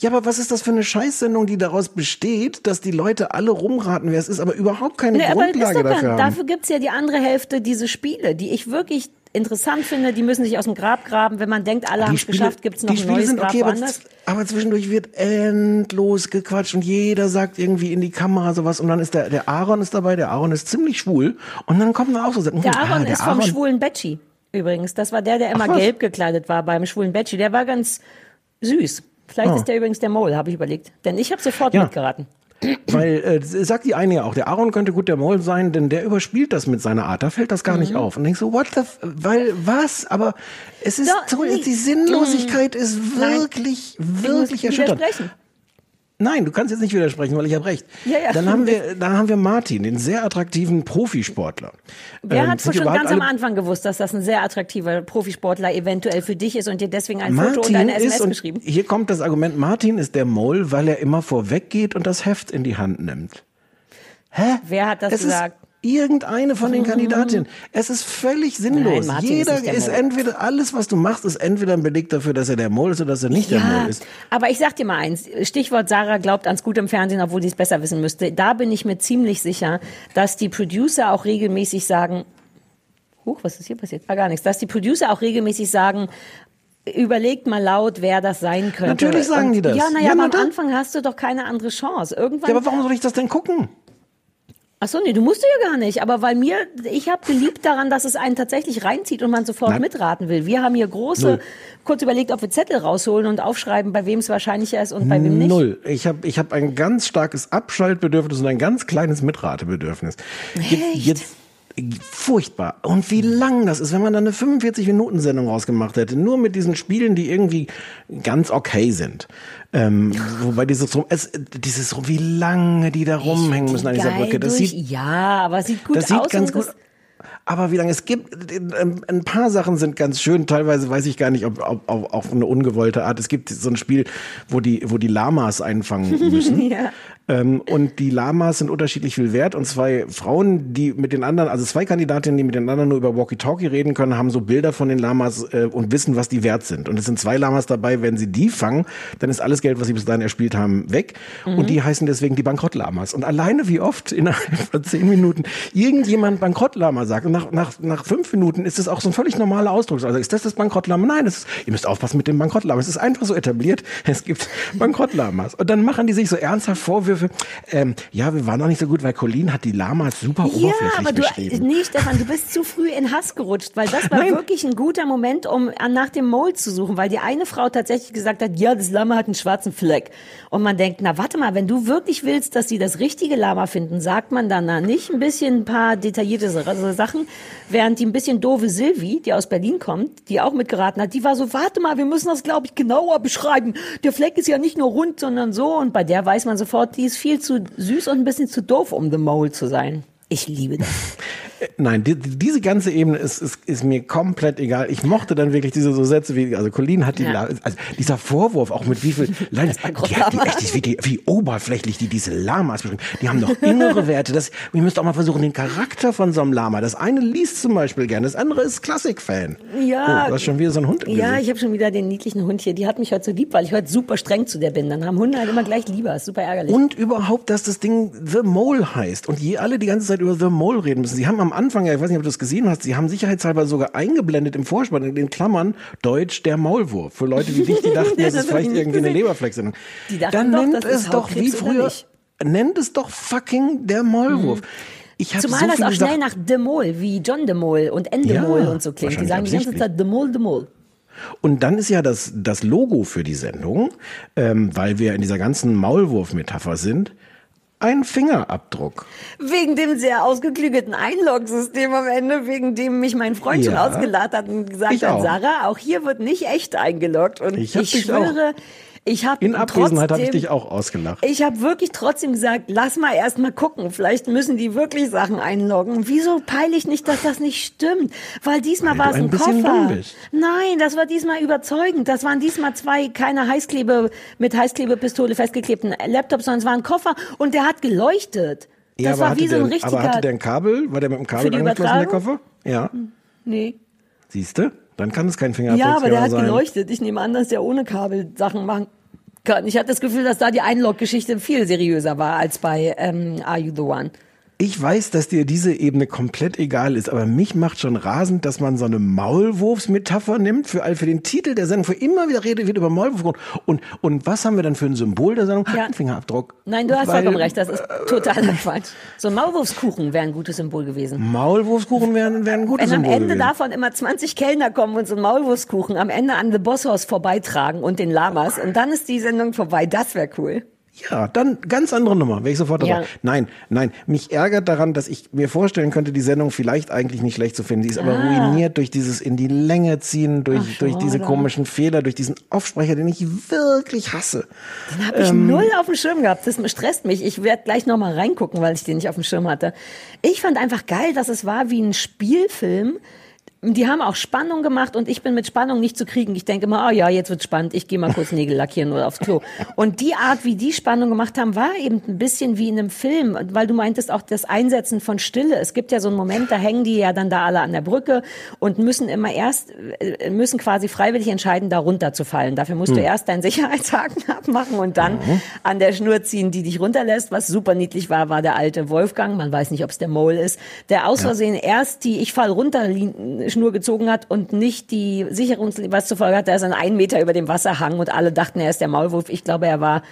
Ja, aber was ist das für eine Scheißsendung, die daraus besteht, dass die Leute alle rumraten, wer es ist, aber überhaupt keine aber ist Grundlage gar- dafür haben? dafür gibt's ja die andere Hälfte, diese Spiele, die ich wirklich interessant finde. Die müssen sich aus dem Grab graben. Wenn man denkt, alle haben es geschafft, gibt's noch die ein Spiele neues sind Grab okay, aber, aber zwischendurch wird endlos gequatscht und jeder sagt irgendwie in die Kamera sowas und dann ist der, der Aaron ist dabei, der Aaron ist ziemlich schwul und dann kommt dann auch so, hm, Der Aaron ah, der ist vom Aaron, schwulen Betschi übrigens. Das war der, der immer Ach, gelb gekleidet war beim schwulen Betschi. Der war ganz süß. Vielleicht Oh. ist der übrigens der Mole, habe ich überlegt. Denn ich habe sofort Ja. mitgeraten. Weil, äh, sagt die eine ja auch, der Aaron könnte gut der Maul sein, denn der überspielt das mit seiner Art, da fällt das gar Mhm. nicht auf. Und denkst so, what the, f weil, was? Aber es ist, Doch, so, die Sinnlosigkeit Mhm. ist Nein. wirklich, Ich muss wirklich erschütternd. Nein, du kannst jetzt nicht widersprechen, weil ich habe recht. Ja, ja. Dann haben wir, dann haben wir Martin, den sehr attraktiven Profisportler. Wer Ähm, hat schon ganz am Anfang gewusst, dass das ein sehr attraktiver Profisportler eventuell für dich ist und dir deswegen ein Foto und Martin eine ist, SMS und geschrieben? hier kommt das Argument, Martin ist der Mole, weil er immer vorweggeht und das Heft in die Hand nimmt. Hä? Wer hat das es gesagt? Ist irgendeine von den Kandidatinnen. Es ist völlig sinnlos. Nein, ist Jeder ist, Mole. entweder, alles was du machst, ist entweder ein Beleg dafür, dass er der Mole ist oder dass er nicht der Mole ist. aber ich sag dir mal eins. Stichwort Sarah glaubt ans Gute im Fernsehen, obwohl sie es besser wissen müsste. Da bin ich mir ziemlich sicher, dass die Producer auch regelmäßig sagen, Huch, was ist hier passiert? Ah, gar nichts. Dass die Producer auch regelmäßig sagen, überlegt mal laut, wer das sein könnte. Natürlich sagen Und, die das. Ja, naja, Ja, aber am. Anfang hast du doch keine andere Chance. Irgendwann. Ja, aber warum soll ich das denn gucken? Ach so, nee, du musst ja gar nicht. Aber weil mir, ich habe geliebt daran, dass es einen tatsächlich reinzieht und man sofort Nein. mitraten will. Wir haben hier große, Null. kurz überlegt, ob wir Zettel rausholen und aufschreiben, bei wem es wahrscheinlicher ist und bei wem nicht. Null. Ich habe ich hab ein ganz starkes Abschaltbedürfnis und ein ganz kleines Mitratebedürfnis. Jetzt, jetzt furchtbar. Und wie lang das ist, wenn man da eine 45-Minuten-Sendung rausgemacht hätte, nur mit diesen Spielen, die irgendwie ganz okay sind. Ähm, wobei dieses rum, es, dieses rum, wie lange die da rumhängen müssen an dieser Brücke. Das durch, sieht, ja, aber sieht gut das sieht aus. ganz und gut. Aber wie lange es gibt, ähm, ein paar Sachen sind ganz schön. Teilweise weiß ich gar nicht, ob, ob, ob auf eine ungewollte Art. Es gibt so ein Spiel, wo die, wo die Lamas einfangen müssen. ja. Ähm, und die Lamas sind unterschiedlich viel wert. Und zwei Frauen, die mit den anderen, also zwei Kandidatinnen, die mit den anderen nur über Walkie-Talkie reden können, haben so Bilder von den Lamas äh, und wissen, was die wert sind. Und es sind zwei Lamas dabei. Wenn sie die fangen, dann ist alles Geld, was sie bis dahin erspielt haben, weg. Mhm. Und die heißen deswegen die Bankrott-Lamas. Und alleine wie oft innerhalb von zehn Minuten irgendjemand Bankrott-Lama sagt. Und nach, nach, nach fünf Minuten ist es auch so ein völlig normaler Ausdruck. Also ist das das Bankrottlama? Nein, das ist, ihr müsst aufpassen mit dem Bankrottlama. Es ist einfach so etabliert, es gibt Bankrottlama's. Und dann machen die sich so ernsthaft Vorwürfe, ähm, ja, wir waren noch nicht so gut, weil Colin hat die Lamas super Ja, oberflächlich aber du, beschrieben. nee, Stefan, du bist zu früh in Hass gerutscht, weil das war Nein. wirklich ein guter Moment, um nach dem Mole zu suchen, weil die eine Frau tatsächlich gesagt hat, ja, das Lama hat einen schwarzen Fleck. Und man denkt, na warte mal, wenn du wirklich willst, dass sie das richtige Lama finden, sagt man dann na, nicht ein bisschen ein paar detaillierte Sachen, während die ein bisschen doofe Silvi, die aus Berlin kommt, die auch mitgeraten hat, die war so, warte mal, wir müssen das, glaube ich, genauer beschreiben. Der Fleck ist ja nicht nur rund, sondern so. Und bei der weiß man sofort, die ist viel zu süß und ein bisschen zu doof, um The Mole zu sein. Ich liebe das. Nein, die, diese ganze Ebene ist, ist, ist mir komplett egal. Ich mochte dann wirklich diese so Sätze wie, also Colin hat die, Ja. Also dieser Vorwurf auch mit wie viel, Nein, die, hat die, echt, wie, die, wie oberflächlich die diese Lamas beschreiben. Die haben noch innere Werte. Das, ihr müsst auch mal versuchen, den Charakter von so einem Lama. Das eine liest zum Beispiel gerne, das andere ist Klassikfan. Ja. Oh, du hast schon wieder so einen Hund im Ja, Gesicht. ich habe schon wieder den niedlichen Hund hier. Die hat mich heute so lieb, weil ich heute super streng zu der bin. Dann haben Hunde halt immer gleich lieber. Ist super ärgerlich. Und überhaupt, dass das Ding The Mole heißt und je alle die ganze Zeit über The Mole reden müssen. Sie haben am Anfang, ja, ich weiß nicht, ob du das gesehen hast, sie haben sicherheitshalber sogar eingeblendet im Vorspann in den Klammern Deutsch der Maulwurf. Für Leute wie dich, die dachten, das Das ist ich vielleicht irgendwie eine dachten Dann doch, nennt das es doch wie früher, nennt es doch fucking der Maulwurf. Ich hab Zumal so das auch schnell nach De Mol, wie John De Mol und Endemol Ja, und so klingt. Die sagen die ganze. Zeit De Mol, De Mol. Und dann ist ja das, das Logo für die Sendung, ähm, weil wir in dieser ganzen Maulwurf-Metapher sind, ein Fingerabdruck. Wegen dem sehr ausgeklügelten Einlog-System am Ende, wegen dem mich mein Freund schon Ja. ausgelacht hat und gesagt Ich hat, auch. Sarah, auch hier wird nicht echt eingeloggt. Und Ich ich, schwöre, ich habe In Abwesenheit habe ich dich auch ausgelacht. Ich habe wirklich trotzdem gesagt, lass mal erst mal gucken. Vielleicht müssen die wirklich Sachen einloggen. Wieso peile ich nicht, dass das nicht stimmt? Weil diesmal war es ein Koffer. Nein, das war diesmal überzeugend. Das waren diesmal zwei keine Heißklebe mit Heißklebepistole festgeklebten Laptops, sondern es war ein Koffer und der hat geleuchtet. Das Ja, aber war wie so ein der, aber hatte richtiger. der ein Kabel? War der mit dem Kabel angeschlossen, der? Koffer? Ja. Nee. Siehst du? Dann kann es kein Fingerabdruck Ja, aber der hat sein. geleuchtet. Ich nehme an, dass der ohne Kabel Sachen machen kann. Ich hatte das Gefühl, dass da die Einlog-Geschichte viel seriöser war als bei ähm, Are You the One? Ich weiß, dass dir diese Ebene komplett egal ist, aber mich macht schon rasend, dass man so eine Maulwurfsmetapher nimmt für, all- für den Titel der Sendung, für immer wieder Rede wird über Maulwurf. Und, und was haben wir dann für ein Symbol der Sendung? Ja. Ein Fingerabdruck. Nein, du hast Weil- vollkommen recht. Das ist totaler Quatsch. So ein Maulwurfskuchen wäre ein gutes Symbol gewesen. Maulwurfskuchen wären, wären ein gutes Wenn am Symbol Ende gewesen. davon immer 20 Kellner kommen und so einen Maulwurfskuchen am Ende an The Boss House vorbeitragen und den Lamas und dann ist die Sendung vorbei, das wäre cool. Ja, dann ganz andere Nummer, wäre ich sofort dabei. Ja. Nein, nein, mich ärgert daran, dass ich mir vorstellen könnte, die Sendung vielleicht eigentlich nicht schlecht zu finden. Sie ist aber Ah. ruiniert durch dieses in die Länge ziehen, durch, Ach, durch diese komischen Fehler, durch diesen Aufsprecher, den ich wirklich hasse. Den habe ich Ähm, null auf dem Schirm gehabt. Das stresst mich. Ich werde gleich noch mal reingucken, weil ich den nicht auf dem Schirm hatte. Ich fand einfach geil, dass es war wie ein Spielfilm. Die haben auch Spannung gemacht und ich bin mit Spannung nicht zu kriegen. Ich denke immer, oh ja, jetzt wird spannend. Ich gehe mal kurz Nägel lackieren oder aufs Klo. Und die Art, wie die Spannung gemacht haben, war eben ein bisschen wie in einem Film, weil du meintest auch das Einsetzen von Stille. Es gibt ja so einen Moment, da hängen die ja dann da alle an der Brücke und müssen immer erst, äh, müssen quasi freiwillig entscheiden, da runterzufallen. Dafür musst du Hm. erst deinen Sicherheitshaken abmachen und dann an der Schnur ziehen, die dich runterlässt. Was super niedlich war, war der alte Wolfgang. Man weiß nicht, ob es der Mole ist, der aus Ja. Versehen erst die Ich fall runter Schnur gezogen hat und nicht die Sicherungs, was zur Folge hat, dass er einen Meter über dem Wasser hang und alle dachten, er ist der Maulwurf. Ich glaube, er war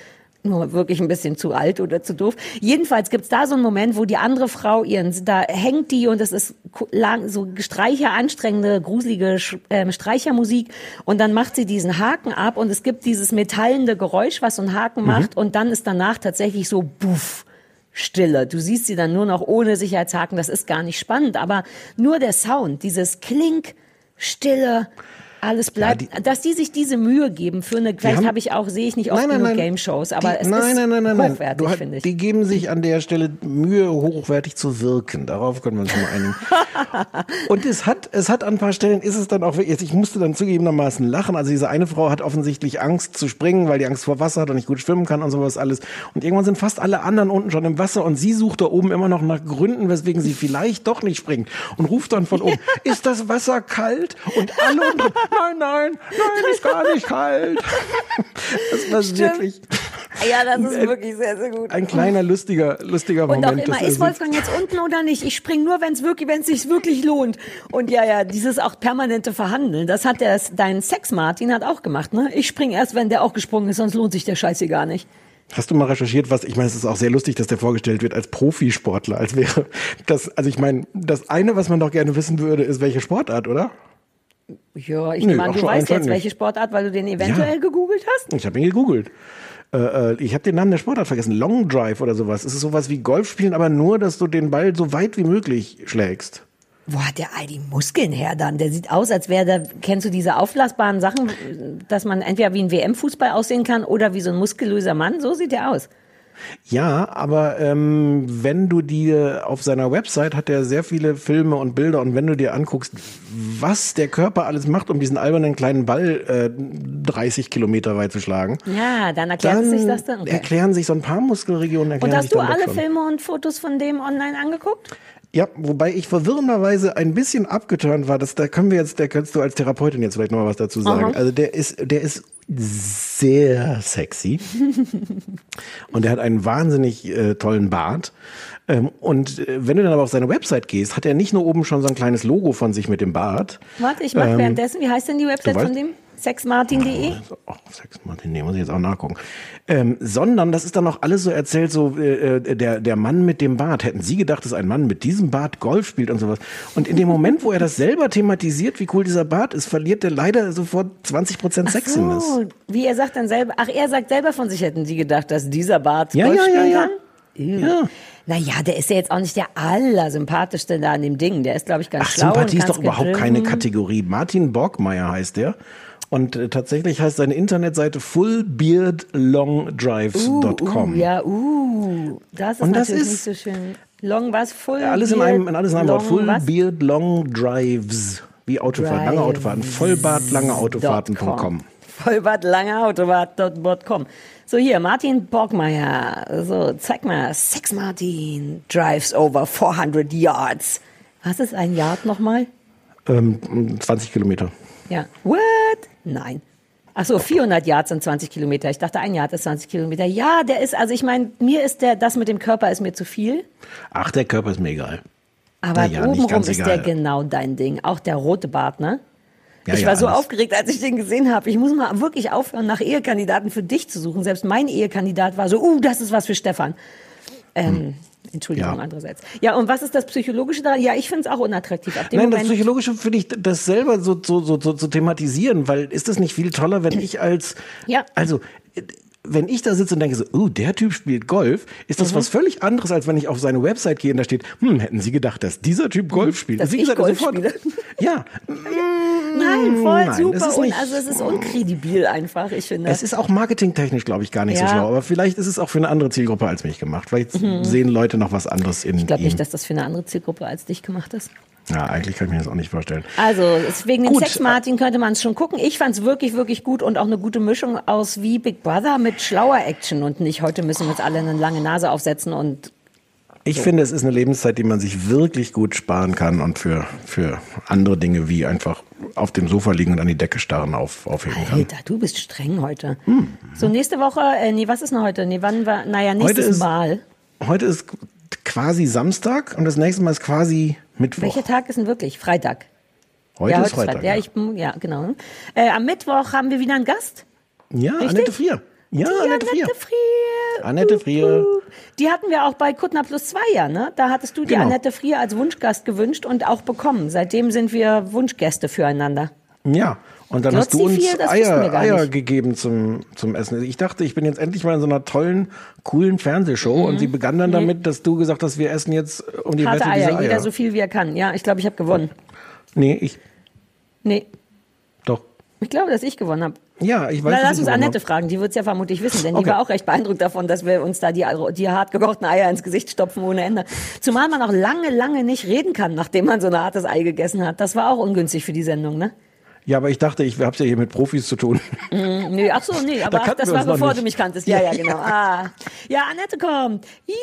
nur wirklich ein bisschen zu alt oder zu doof. Jedenfalls gibt's da so einen Moment, wo die andere Frau ihren, da hängt die und es ist lang, so Streicher, anstrengende, gruselige ähm, Streichermusik und dann macht sie diesen Haken ab und es gibt dieses metallende Geräusch, was so ein Haken Mhm. macht und dann ist danach tatsächlich so buff. Stille. Du siehst sie dann nur noch ohne Sicherheitshaken. Das ist gar nicht spannend, aber nur der Sound, dieses Klink, Stille, alles bleibt, dass die sich diese Mühe geben für eine, vielleicht habe ich auch, sehe ich nicht oft Nein, nein, genug nein. Game-Shows, aber die, es nein, ist nein, nein, nein, nein. hochwertig, finde ich. Die geben sich an der Stelle Mühe, hochwertig zu wirken. Darauf können wir uns schon mal einigen. Und es hat, es hat an ein paar Stellen, ist es dann auch ich musste dann zugegebenermaßen lachen. Also diese eine Frau hat offensichtlich Angst zu springen, weil die Angst vor Wasser hat und nicht gut schwimmen kann und sowas alles. Und irgendwann sind fast alle anderen unten schon im Wasser und sie sucht da oben immer noch nach Gründen, weswegen sie vielleicht doch nicht springt und ruft dann von oben, ist das Wasser kalt? Und alle unten, nein, nein, nein, ist gar nicht kalt. Das war Stimmt. wirklich. Ja, das ist wirklich sehr, sehr gut. Ein kleiner, lustiger, lustiger Und auch Moment. immer, ist Wolfgang jetzt unten oder nicht? Ich spring nur, wenn es wirklich, wenn es sich wirklich lohnt. Und ja, ja, dieses auch permanente Verhandeln, das hat der, dein Sex Martin hat auch gemacht, ne? Ich spring erst, wenn der auch gesprungen ist, sonst lohnt sich der Scheiße gar nicht. Hast du mal recherchiert, was, ich meine, es ist auch sehr lustig, dass der vorgestellt wird als Profisportler, als wäre das, also ich meine, das eine, was man doch gerne wissen würde, ist, welche Sportart, oder? Ja, ich nehme an, du weißt jetzt, nicht. welche Sportart, weil du den eventuell Ja. gegoogelt hast? Ich habe ihn gegoogelt. Äh, äh, ich habe den Namen der Sportart vergessen. Long Drive oder sowas. Es ist sowas wie Golf spielen, aber nur, dass du den Ball so weit wie möglich schlägst. Wo hat der all die Muskeln her dann? Der sieht aus, als wäre der, kennst du diese auflassbaren Sachen, dass man entweder wie ein WM-Fußball aussehen kann oder wie so ein muskulöser Mann? So sieht der aus. Ja, aber ähm, wenn du dir auf seiner Website hat er sehr viele Filme und Bilder und wenn du dir anguckst, was der Körper alles macht, um diesen albernen kleinen Ball äh, 30 Kilometer weit zu schlagen, Ja, dann erklärt dann sich das dann. Okay. erklären sich so ein paar Muskelregionen. Erklären Und hast du alle. Filme und Fotos von dem online angeguckt? Ja, wobei ich verwirrenderweise ein bisschen abgeturnt war. Das, da können wir jetzt, da kannst du als Therapeutin jetzt vielleicht noch mal was dazu sagen. Aha. Also der ist, der ist sehr sexy und er hat einen wahnsinnig äh, tollen Bart. Ähm, und äh, wenn du dann aber auf seine Website gehst, hat er nicht nur oben schon so ein kleines Logo von sich mit dem Bart. Warte, ich mache Ähm, währenddessen. Wie heißt denn die Website von dem? Sexmartin.de? Oh, nee, muss ich jetzt auch nachgucken. Ähm, sondern das ist dann noch alles so erzählt, so äh, äh, der, der Mann mit dem Bart. Hätten Sie gedacht, dass ein Mann mit diesem Bart Golf spielt und sowas. Und in dem Moment, wo er das selber thematisiert, wie cool dieser Bart ist, verliert er leider sofort 20 Prozent Sexiness. So, wie er sagt dann selber, ach, er sagt selber von sich, hätten Sie gedacht, dass dieser Bart Ja, Golf ja, ja, spielen ja. kann? Ja. Naja, der ist ja jetzt auch nicht der allersympathischste da an dem Ding. Der ist, glaube ich, ganz Ach, schlau. Sympathie ist doch überhaupt keine gedriven. Kategorie. Martin Borgmeier heißt der. Und äh, tatsächlich heißt seine Internetseite fullbeardlongdrives.com. Uh, ja, uh, das ist Und das natürlich ist- nicht so schön. Long was? Full Alles in einem, in alles in einem Wort. long Full was? Beard Long Drives. Wie lange. Autofahrten. Vollbart, lange Autofahrten.com. Vollbart, lange Autobahn.com. So, hier, Martin Borgmeier. So, zeig mal. Sex Martin drives over 400 yards. Was ist ein Yard nochmal? Ähm, 20 Kilometer. Ja. What? Nein. Ach so, 400 Yards sind 20 Kilometer. Ich dachte, ein Yard ist 20 Kilometer. Ja, der ist, also ich meine, mir ist der, das mit dem Körper ist mir zu viel. Ach, der Körper ist mir egal. Aber ja, obenrum ist egal. der genau dein Ding. Auch der rote Bart, ne? Ja, ich ja, war so alles. aufgeregt, als ich den gesehen habe. Ich muss mal wirklich aufhören, nach Ehekandidaten für dich zu suchen. Selbst mein Ehekandidat war so, uh, das ist was für Stefan. Ähm, Entschuldigung. Ja. andererseits. Ja, und was ist das Psychologische daran? Ja, ich finde es auch unattraktiv. Ab dem Nein, das Moment, Psychologische finde ich, das selber so, so, so, so zu thematisieren, weil ist das nicht viel toller, wenn ich als, Ja. also, äh, wenn ich da sitze und denke so, oh, der Typ spielt Golf, ist Mhm. das was völlig anderes, als wenn ich auf seine Website gehe und da steht, hm, hätten Sie gedacht, dass dieser Typ Golf spielt? Mhm. Dass Wie ich gesagt, Golf sofort- spiele. Ja, Nein, voll Nein, super. nicht- also es ist unkredibil einfach, ich finde. es ist auch marketingtechnisch, glaube ich, gar nicht Ja. so schlau, aber vielleicht ist es auch für eine andere Zielgruppe als mich gemacht. Vielleicht sehen Leute noch was anderes in Mhm. ich glaube nicht, dass das für eine andere Zielgruppe als dich gemacht ist. Ja, eigentlich kann ich mir das auch nicht vorstellen. Also, wegen dem. Sex Martin könnte man es schon gucken. Ich fand es wirklich, wirklich gut und auch eine gute Mischung aus wie Big Brother mit schlauer Action und nicht heute müssen wir uns alle eine lange Nase aufsetzen und Ich finde, es ist eine Lebenszeit, die man sich wirklich gut sparen kann und für, für andere Dinge wie einfach auf dem Sofa liegen und an die Decke starren auf, aufheben kann. Alter, du bist streng heute. Hm. So, nächste Woche, äh, nee, was ist denn heute? Nee, wann war, naja, Heute nächstes ist- Mal. Heute ist quasi Samstag und das nächste Mal ist quasi Mittwoch. Welcher Tag ist denn wirklich? Freitag. Heute ja, ist Freitag. Ja, ich, ja, genau. Äh, am Mittwoch haben wir wieder einen Gast. ja, Richtig? Annette Frier. Ja, Die Annette Frier. Annette Frier. Annette Frier. Die hatten wir auch bei Kuttner Plus zwei, ja, ne? Da hattest du die Genau. Annette Frier als Wunschgast gewünscht und auch bekommen. Seitdem sind wir Wunschgäste füreinander. Ja, und dann hast du Glotzi uns wir Eier, Eier nicht. gegeben zum, zum Essen. Ich dachte, ich bin jetzt endlich mal in so einer tollen, coolen Fernsehshow und sie begann dann damit, dass du gesagt hast, wir essen jetzt um die Mhm. Harte Wette Eier, jeder so viel wie er kann. Ja, ich glaube, ich habe gewonnen. nee, ich, Nee, doch. ich glaube, dass ich gewonnen habe. Ja, ich weiß Na, dass lass uns Annette hab. fragen, die wird es ja vermutlich wissen, denn die Okay. war auch recht beeindruckt davon, dass wir uns da die, die hart gekochten Eier ins Gesicht stopfen ohne Ende. Zumal man auch lange, lange nicht reden kann, nachdem man so ein hartes Ei gegessen hat. Das war auch ungünstig für die Sendung, ne? Ja, aber ich dachte, ich hab's ja hier mit Profis zu tun. Mm, nee, ach so, nee, aber kannten das war bevor nicht. du mich kanntest. Ja, ja, genau. Ah. Ja, Annette kommt. Juhu!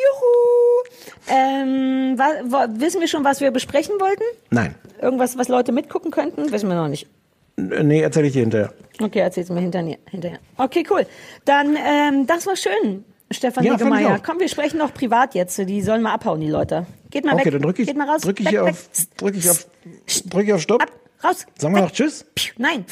Ähm, wa, wissen wir schon, was wir besprechen wollten? Nein. Irgendwas, was Leute mitgucken könnten? Wissen wir noch nicht. Nee, erzähle ich dir hinterher. Okay, erzähl's mir hinterher. hinterher. Okay, cool. Dann, ähm, das war schön, Stefan Ja, Niggemeier. Komm, wir sprechen noch privat jetzt. Die sollen mal abhauen, die Leute. Geht mal Okay, weg. dann drücke ich, Geht mal raus. drück ich weg, hier weg. auf, drück ich auf, drück ich auf Stopp. Raus. Sagen wir weg. noch Tschüss. Nein, ab.